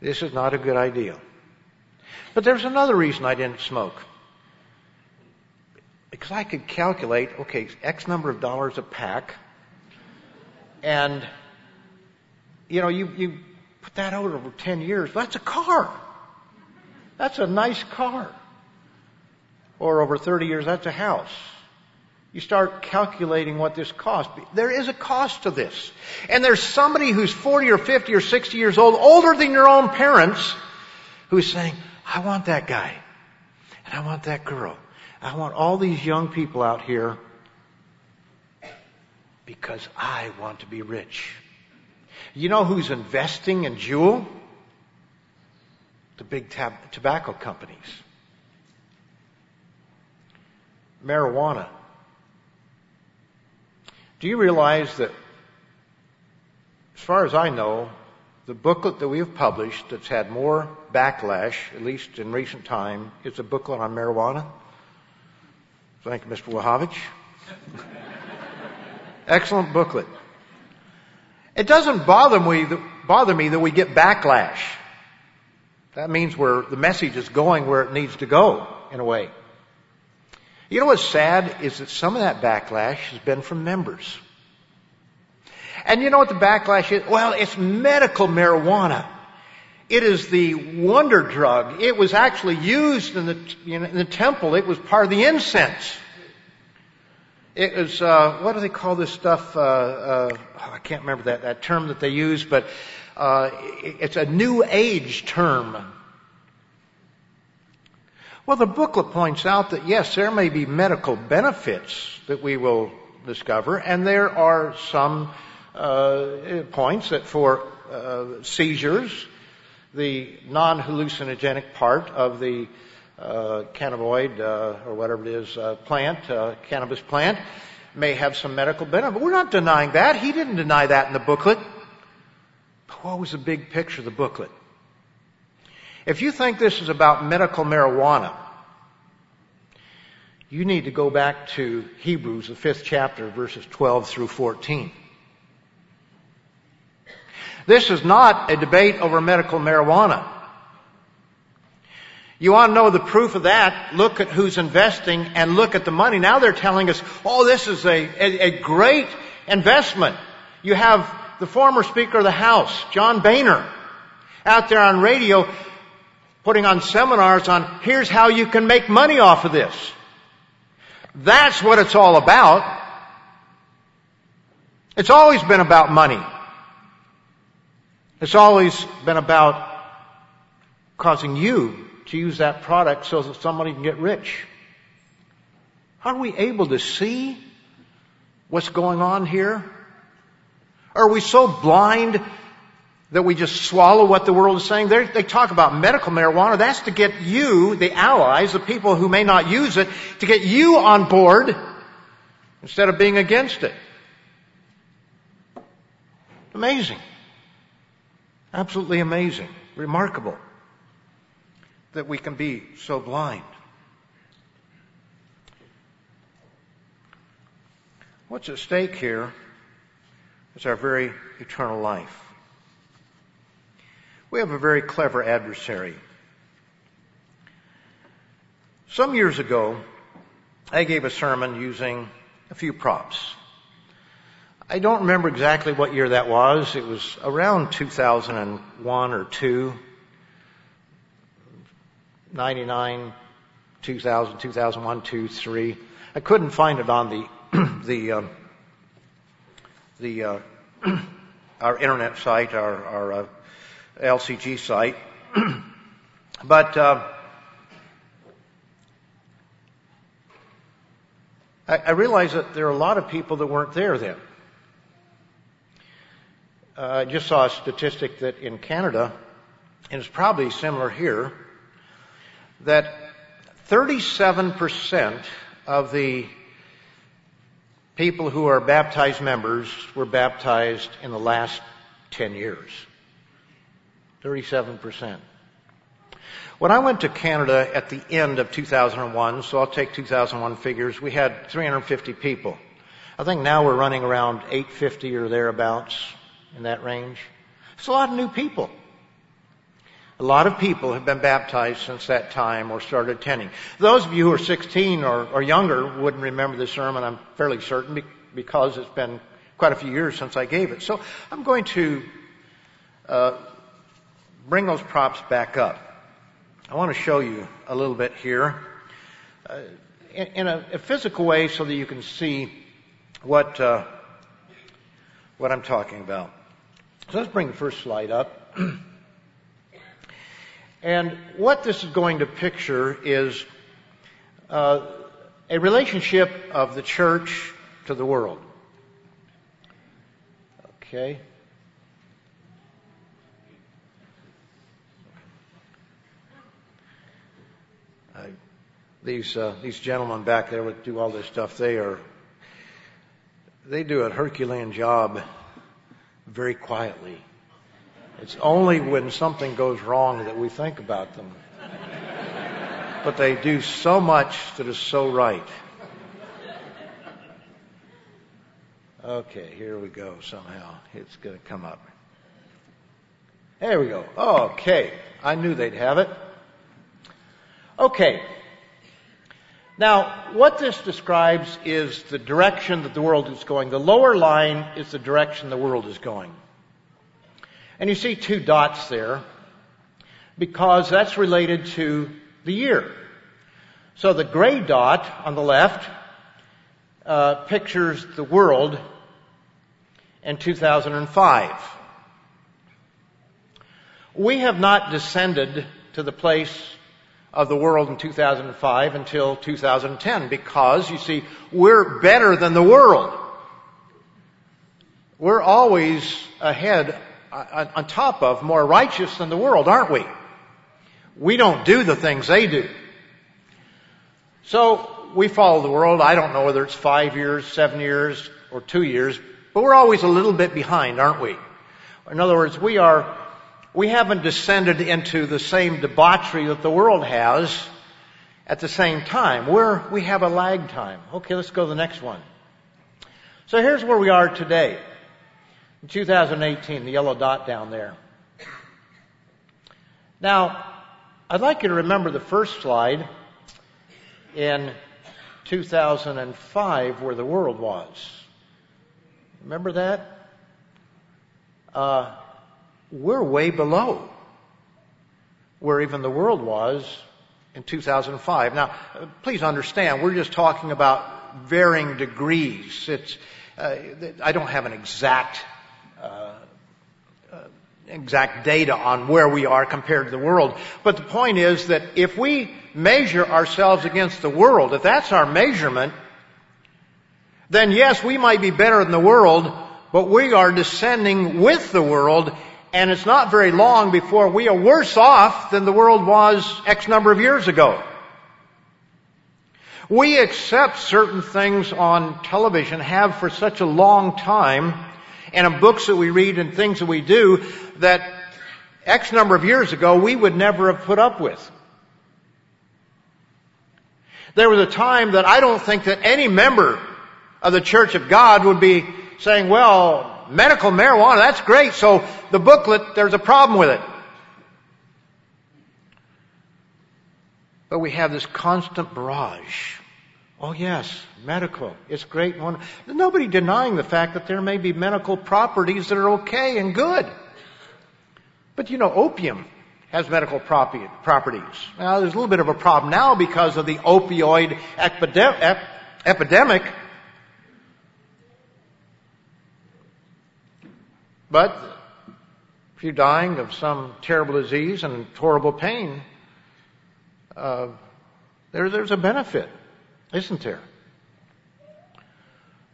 This is not a good idea. But there's another reason I didn't smoke. Because I could calculate, okay, X number of dollars a pack. And, you know, you, you put that out over 10 years, that's a car. That's a nice car. Or over 30 years, that's a house. You start calculating what this costs. There is a cost to this. And there's somebody who's 40 or 50 or 60 years old, older than your own parents, who's saying, I want that guy. And I want that girl. I want all these young people out here because I want to be rich. You know who's investing in Juul? The big tab- tobacco companies. Marijuana. Do you realize that, as far as I know, the booklet that we have published that's had more backlash, at least in recent time, is a booklet on marijuana? Thank you, Mr. Wahovich. Excellent booklet. It doesn't bother me, bother me that we get backlash. That means where the message is going where it needs to go, in a way. You know what's sad is that some of that backlash has been from members. And you know what the backlash is? Well, it's medical marijuana. It is the wonder drug. It was actually used in the, in the temple. It was part of the incense. It was, uh, what do they call this stuff? Uh, uh, oh, I can't remember that, that term that they use, but uh, it's a new age term. Well, the booklet points out that yes, there may be medical benefits that we will discover, and there are some uh, points that for uh, seizures, the non-hallucinogenic part of the uh, cannabinoid uh, or whatever it is uh, plant, uh, cannabis plant, may have some medical benefit. But we're not denying that. He didn't deny that in the booklet. But what was the big picture of the booklet? If you think this is about medical marijuana, you need to go back to Hebrews, the fifth chapter, verses 12 through 14. This is not a debate over medical marijuana. You want to know the proof of that? Look at who's investing and look at the money. Now they're telling us, oh, this is a, a, a great investment. You have the former Speaker of the House, John Boehner, out there on radio putting on seminars on here's how you can make money off of this. That's what it's all about. It's always been about money. It's always been about causing you to use that product so that somebody can get rich. Are we able to see what's going on here? Are we so blind that we just swallow what the world is saying? They're, they talk about medical marijuana. That's to get you, the allies, the people who may not use it, to get you on board instead of being against it. Amazing. Absolutely amazing. Remarkable that we can be so blind. What's at stake here is our very eternal life. We have a very clever adversary. Some years ago, I gave a sermon using a few props. I don't remember exactly what year that was. It was around 2001 or 2. 99, 2000, 2001, 2, 3. I couldn't find it on the, the, uh, the, uh, our internet site, our, our uh, LCG site. but, uh, I, I realize that there are a lot of people that weren't there then. Uh, I just saw a statistic that in Canada, and it's probably similar here, that 37% of the people who are baptized members were baptized in the last 10 years. 37%. When I went to Canada at the end of 2001, so I'll take 2001 figures, we had 350 people. I think now we're running around 850 or thereabouts in that range. It's a lot of new people. A lot of people have been baptized since that time or started attending. Those of you who are 16 or, or younger wouldn't remember this sermon, I'm fairly certain, because it's been quite a few years since I gave it. So I'm going to uh, bring those props back up. I want to show you a little bit here uh, in, in a, a, physical way so that you can see what uh, what I'm talking about. So let's bring the first slide up. And what this is going to picture is uh, a relationship of the church to the world. Okay. I, these uh, these gentlemen back there that do all this stuff, they are they do a Herculean job very quietly. It's only when something goes wrong that we think about them. but they do so much that is so right. Okay, here we go somehow. It's going to come up. There we go. Okay. I knew they'd have it. Okay. Now, what this describes is the direction that the world is going. The lower line is the direction the world is going. And you see two dots there because that's related to the year. So the gray dot on the left uh, pictures the world in 2005. We have not descended to the place of the world in 2005 until 2010 because, you see, we're better than the world. We're always ahead, on top of, more righteous than the world, aren't we? We don't do the things they do. So, we follow the world. I don't know whether it's five years, seven years, or two years, but we're always a little bit behind, aren't we? In other words, we are we haven't descended into the same debauchery that the world has at the same time. We're, we have a lag time. Okay, let's go to the next one. So here's where we are today. In 2018, the yellow dot down there. Now, I'd like you to remember the first slide in 2005 where the world was. Remember that? Uh, we're way below where even the world was in 2005. Now, please understand, we're just talking about varying degrees. It's, uh, I don't have an exact, exact data on where we are compared to the world. But the point is that if we measure ourselves against the world, if that's our measurement, then yes, we might be better than the world, but we are descending with the world and it's not very long before we are worse off than the world was X number of years ago. We accept certain things on television, have for such a long time, and in books that we read and things that we do, that X number of years ago we would never have put up with. There was a time that I don't think that any member of the Church of God would be saying, well, medical marijuana, that's great. So the booklet, there's a problem with it. But we have this constant barrage. Oh yes, medical. It's great. Nobody denying the fact that there may be medical properties that are okay and good. But you know, opium has medical properties. Now there's a little bit of a problem now because of the opioid epidemic. But if you're dying of some terrible disease and horrible pain, uh, there, there's a benefit, isn't there?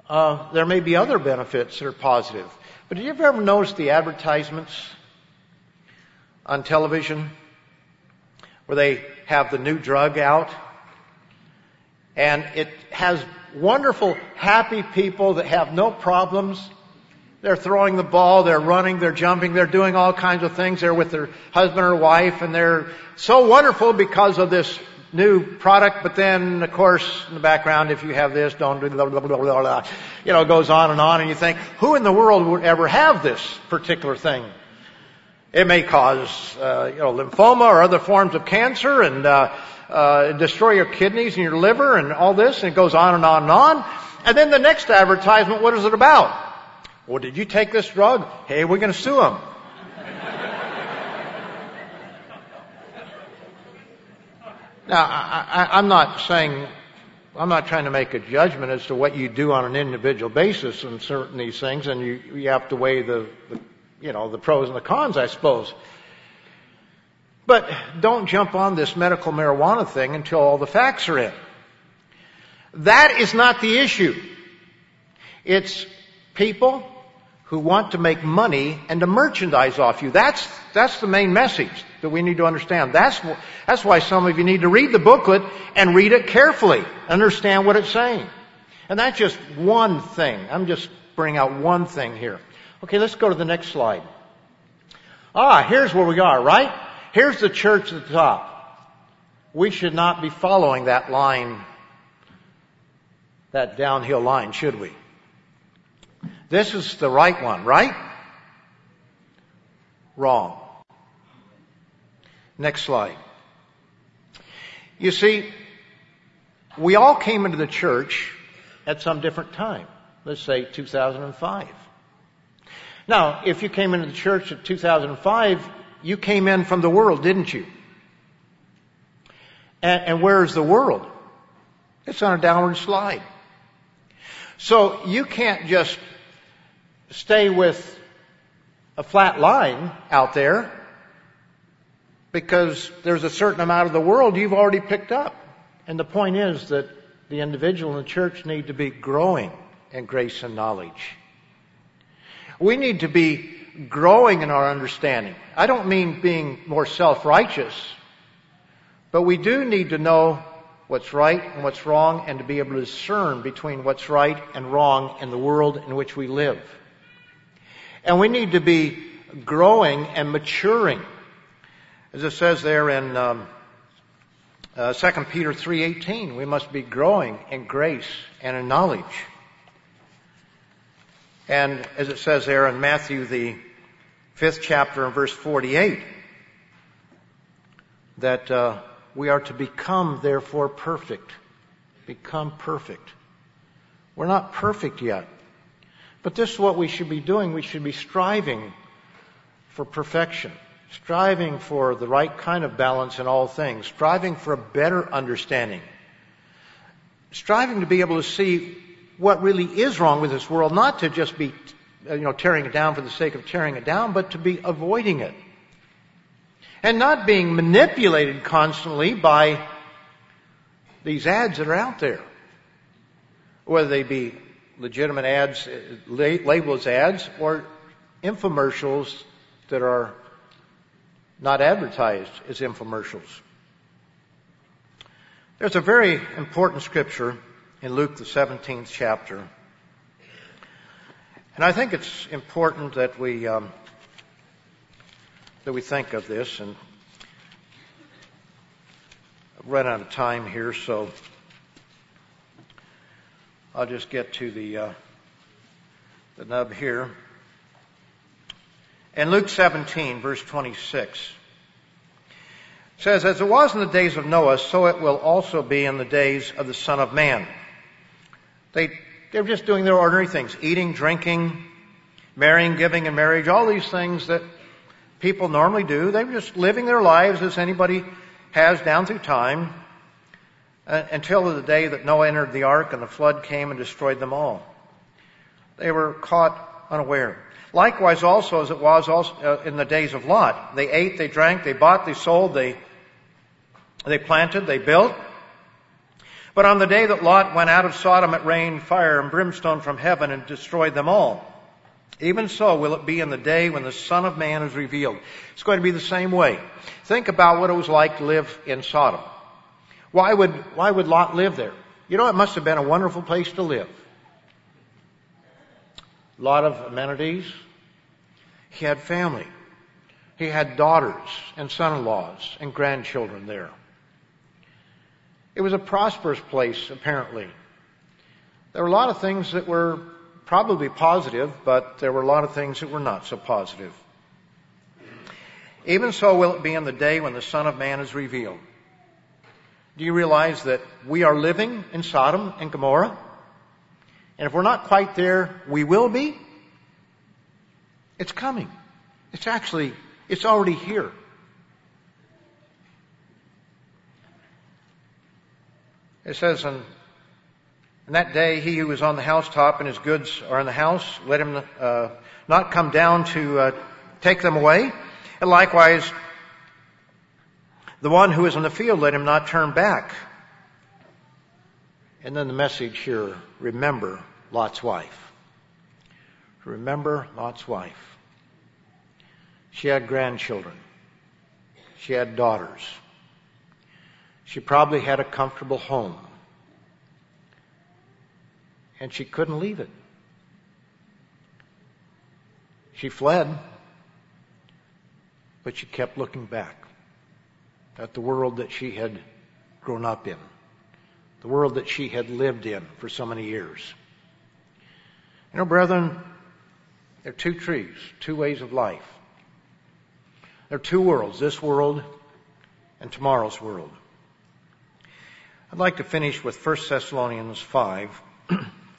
Uh, there may be other benefits that are positive. But did you ever notice the advertisements on television where they have the new drug out? And it has wonderful, happy people that have no problems they're throwing the ball, they're running, they're jumping, they're doing all kinds of things. They're with their husband or wife and they're so wonderful because of this new product, but then of course in the background, if you have this, don't do blah, blah, blah, blah, blah, you know, it goes on and on and you think, who in the world would ever have this particular thing? It may cause, uh, you know, lymphoma or other forms of cancer and, uh, uh, destroy your kidneys and your liver and all this and it goes on and on and on. And then the next advertisement, what is it about? Well, did you take this drug? Hey, we're going to sue them. now, I, I, I'm not saying, I'm not trying to make a judgment as to what you do on an individual basis in certain these things, and you, you have to weigh the, the, you know, the pros and the cons, I suppose. But don't jump on this medical marijuana thing until all the facts are in. That is not the issue. It's people who want to make money and to merchandise off you. That's, that's the main message that we need to understand. That's, that's why some of you need to read the booklet and read it carefully. Understand what it's saying. And that's just one thing. I'm just bringing out one thing here. Okay, let's go to the next slide. Ah, here's where we are, right? Here's the church at the top. We should not be following that line, that downhill line, should we? This is the right one, right? Wrong. Next slide. You see, we all came into the church at some different time. Let's say 2005. Now, if you came into the church at 2005, you came in from the world, didn't you? And, and where is the world? It's on a downward slide. So you can't just stay with a flat line out there because there's a certain amount of the world you've already picked up. And the point is that the individual and the church need to be growing in grace and knowledge. We need to be growing in our understanding. I don't mean being more self-righteous, but we do need to know what's right and what's wrong and to be able to discern between what's right and wrong in the world in which we live. And we need to be growing and maturing. As it says there in um, uh, 2 Peter 3.18, we must be growing in grace and in knowledge. And as it says there in Matthew, the fifth chapter and verse 48, that uh, we are to become, therefore, perfect. Become perfect. We're not perfect yet. But this is what we should be doing. We should be striving for perfection, striving for the right kind of balance in all things, striving for a better understanding, striving to be able to see what really is wrong with this world, not to just be, you know, tearing it down for the sake of tearing it down, but to be avoiding it. And not being manipulated constantly by these ads that are out there. Whether they be legitimate ads, labeled as ads, or infomercials that are not advertised as infomercials. There's a very important scripture in Luke the 17th chapter. And I think it's important that we um, that we think of this. And I've run out of time here, so I'll just get to the, uh, the nub here. In Luke 17, verse 26, says, As it was in the days of Noah, so it will also be in the days of the Son of Man. They, they're just doing their ordinary things, eating, drinking, marrying, giving in marriage, all these things that people normally do. They're just living their lives as anybody has down through time. Uh, until the day that Noah entered the ark and the flood came and destroyed them all. They were caught unaware. Likewise also as it was also uh, in the days of Lot. They ate, they drank, they bought, they sold, they, they planted, they built. But on the day that Lot went out of Sodom, it rained fire and brimstone from heaven and destroyed them all. Even so will it be in the day when the Son of Man is revealed. It's going to be the same way. Think about what it was like to live in Sodom. Why would, why would Lot live there? You know, it must have been a wonderful place to live. A lot of amenities. He had family. He had daughters and son-in-laws and grandchildren there. It was a prosperous place, apparently. There were a lot of things that were probably positive, but there were a lot of things that were not so positive. Even so will it be in the day when the Son of Man is revealed. Do you realize that we are living in Sodom and Gomorrah? And if we're not quite there, we will be. It's coming. It's actually, it's already here. It says, in, in that day, he who is on the housetop and his goods are in the house, let him uh, not come down to uh, take them away. And likewise, the one who is in the field, let him not turn back. And then the message here, remember Lot's wife. remember Lot's wife. She had grandchildren. She had daughters. She probably had a comfortable home. And she couldn't leave it. She fled, but she kept looking back at the world that she had grown up in, the world that she had lived in for so many years. You know, brethren, there are two trees, two ways of life. There are two worlds, this world and tomorrow's world. I'd like to finish with 1 Thessalonians 5.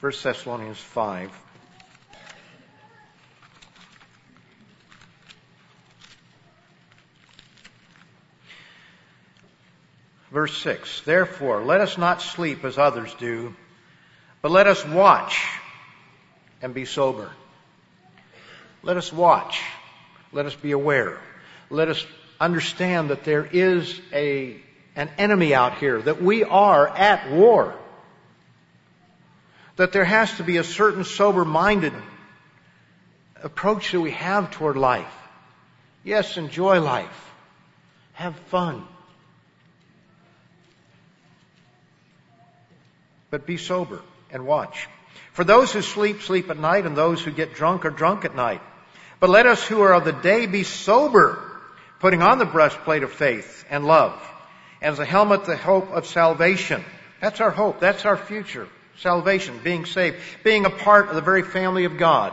1 Thessalonians 5. Verse 6 Therefore, let us not sleep as others do, but let us watch and be sober. Let us watch. Let us be aware. Let us understand that there is a, an enemy out here, that we are at war. That there has to be a certain sober minded approach that we have toward life. Yes, enjoy life. Have fun. But be sober and watch. For those who sleep, sleep at night, and those who get drunk are drunk at night. But let us who are of the day be sober, putting on the breastplate of faith and love, as a helmet the hope of salvation. That's our hope. That's our future. Salvation, being saved, being a part of the very family of God.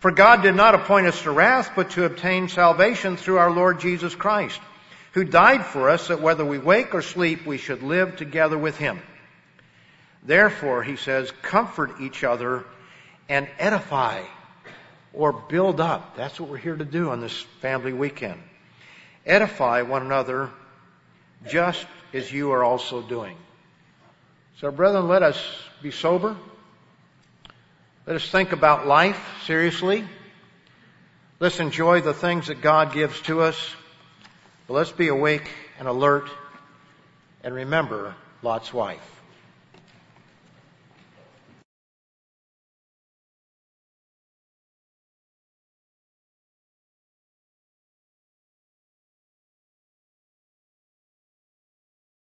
For God did not appoint us to wrath, but to obtain salvation through our Lord Jesus Christ, who died for us that whether we wake or sleep, we should live together with Him. Therefore, he says, comfort each other and edify or build up. That's what we're here to do on this family weekend. Edify one another just as you are also doing. So, brethren, let us be sober. Let us think about life seriously. Let's enjoy the things that God gives to us. But let's be awake and alert and remember Lot's wife.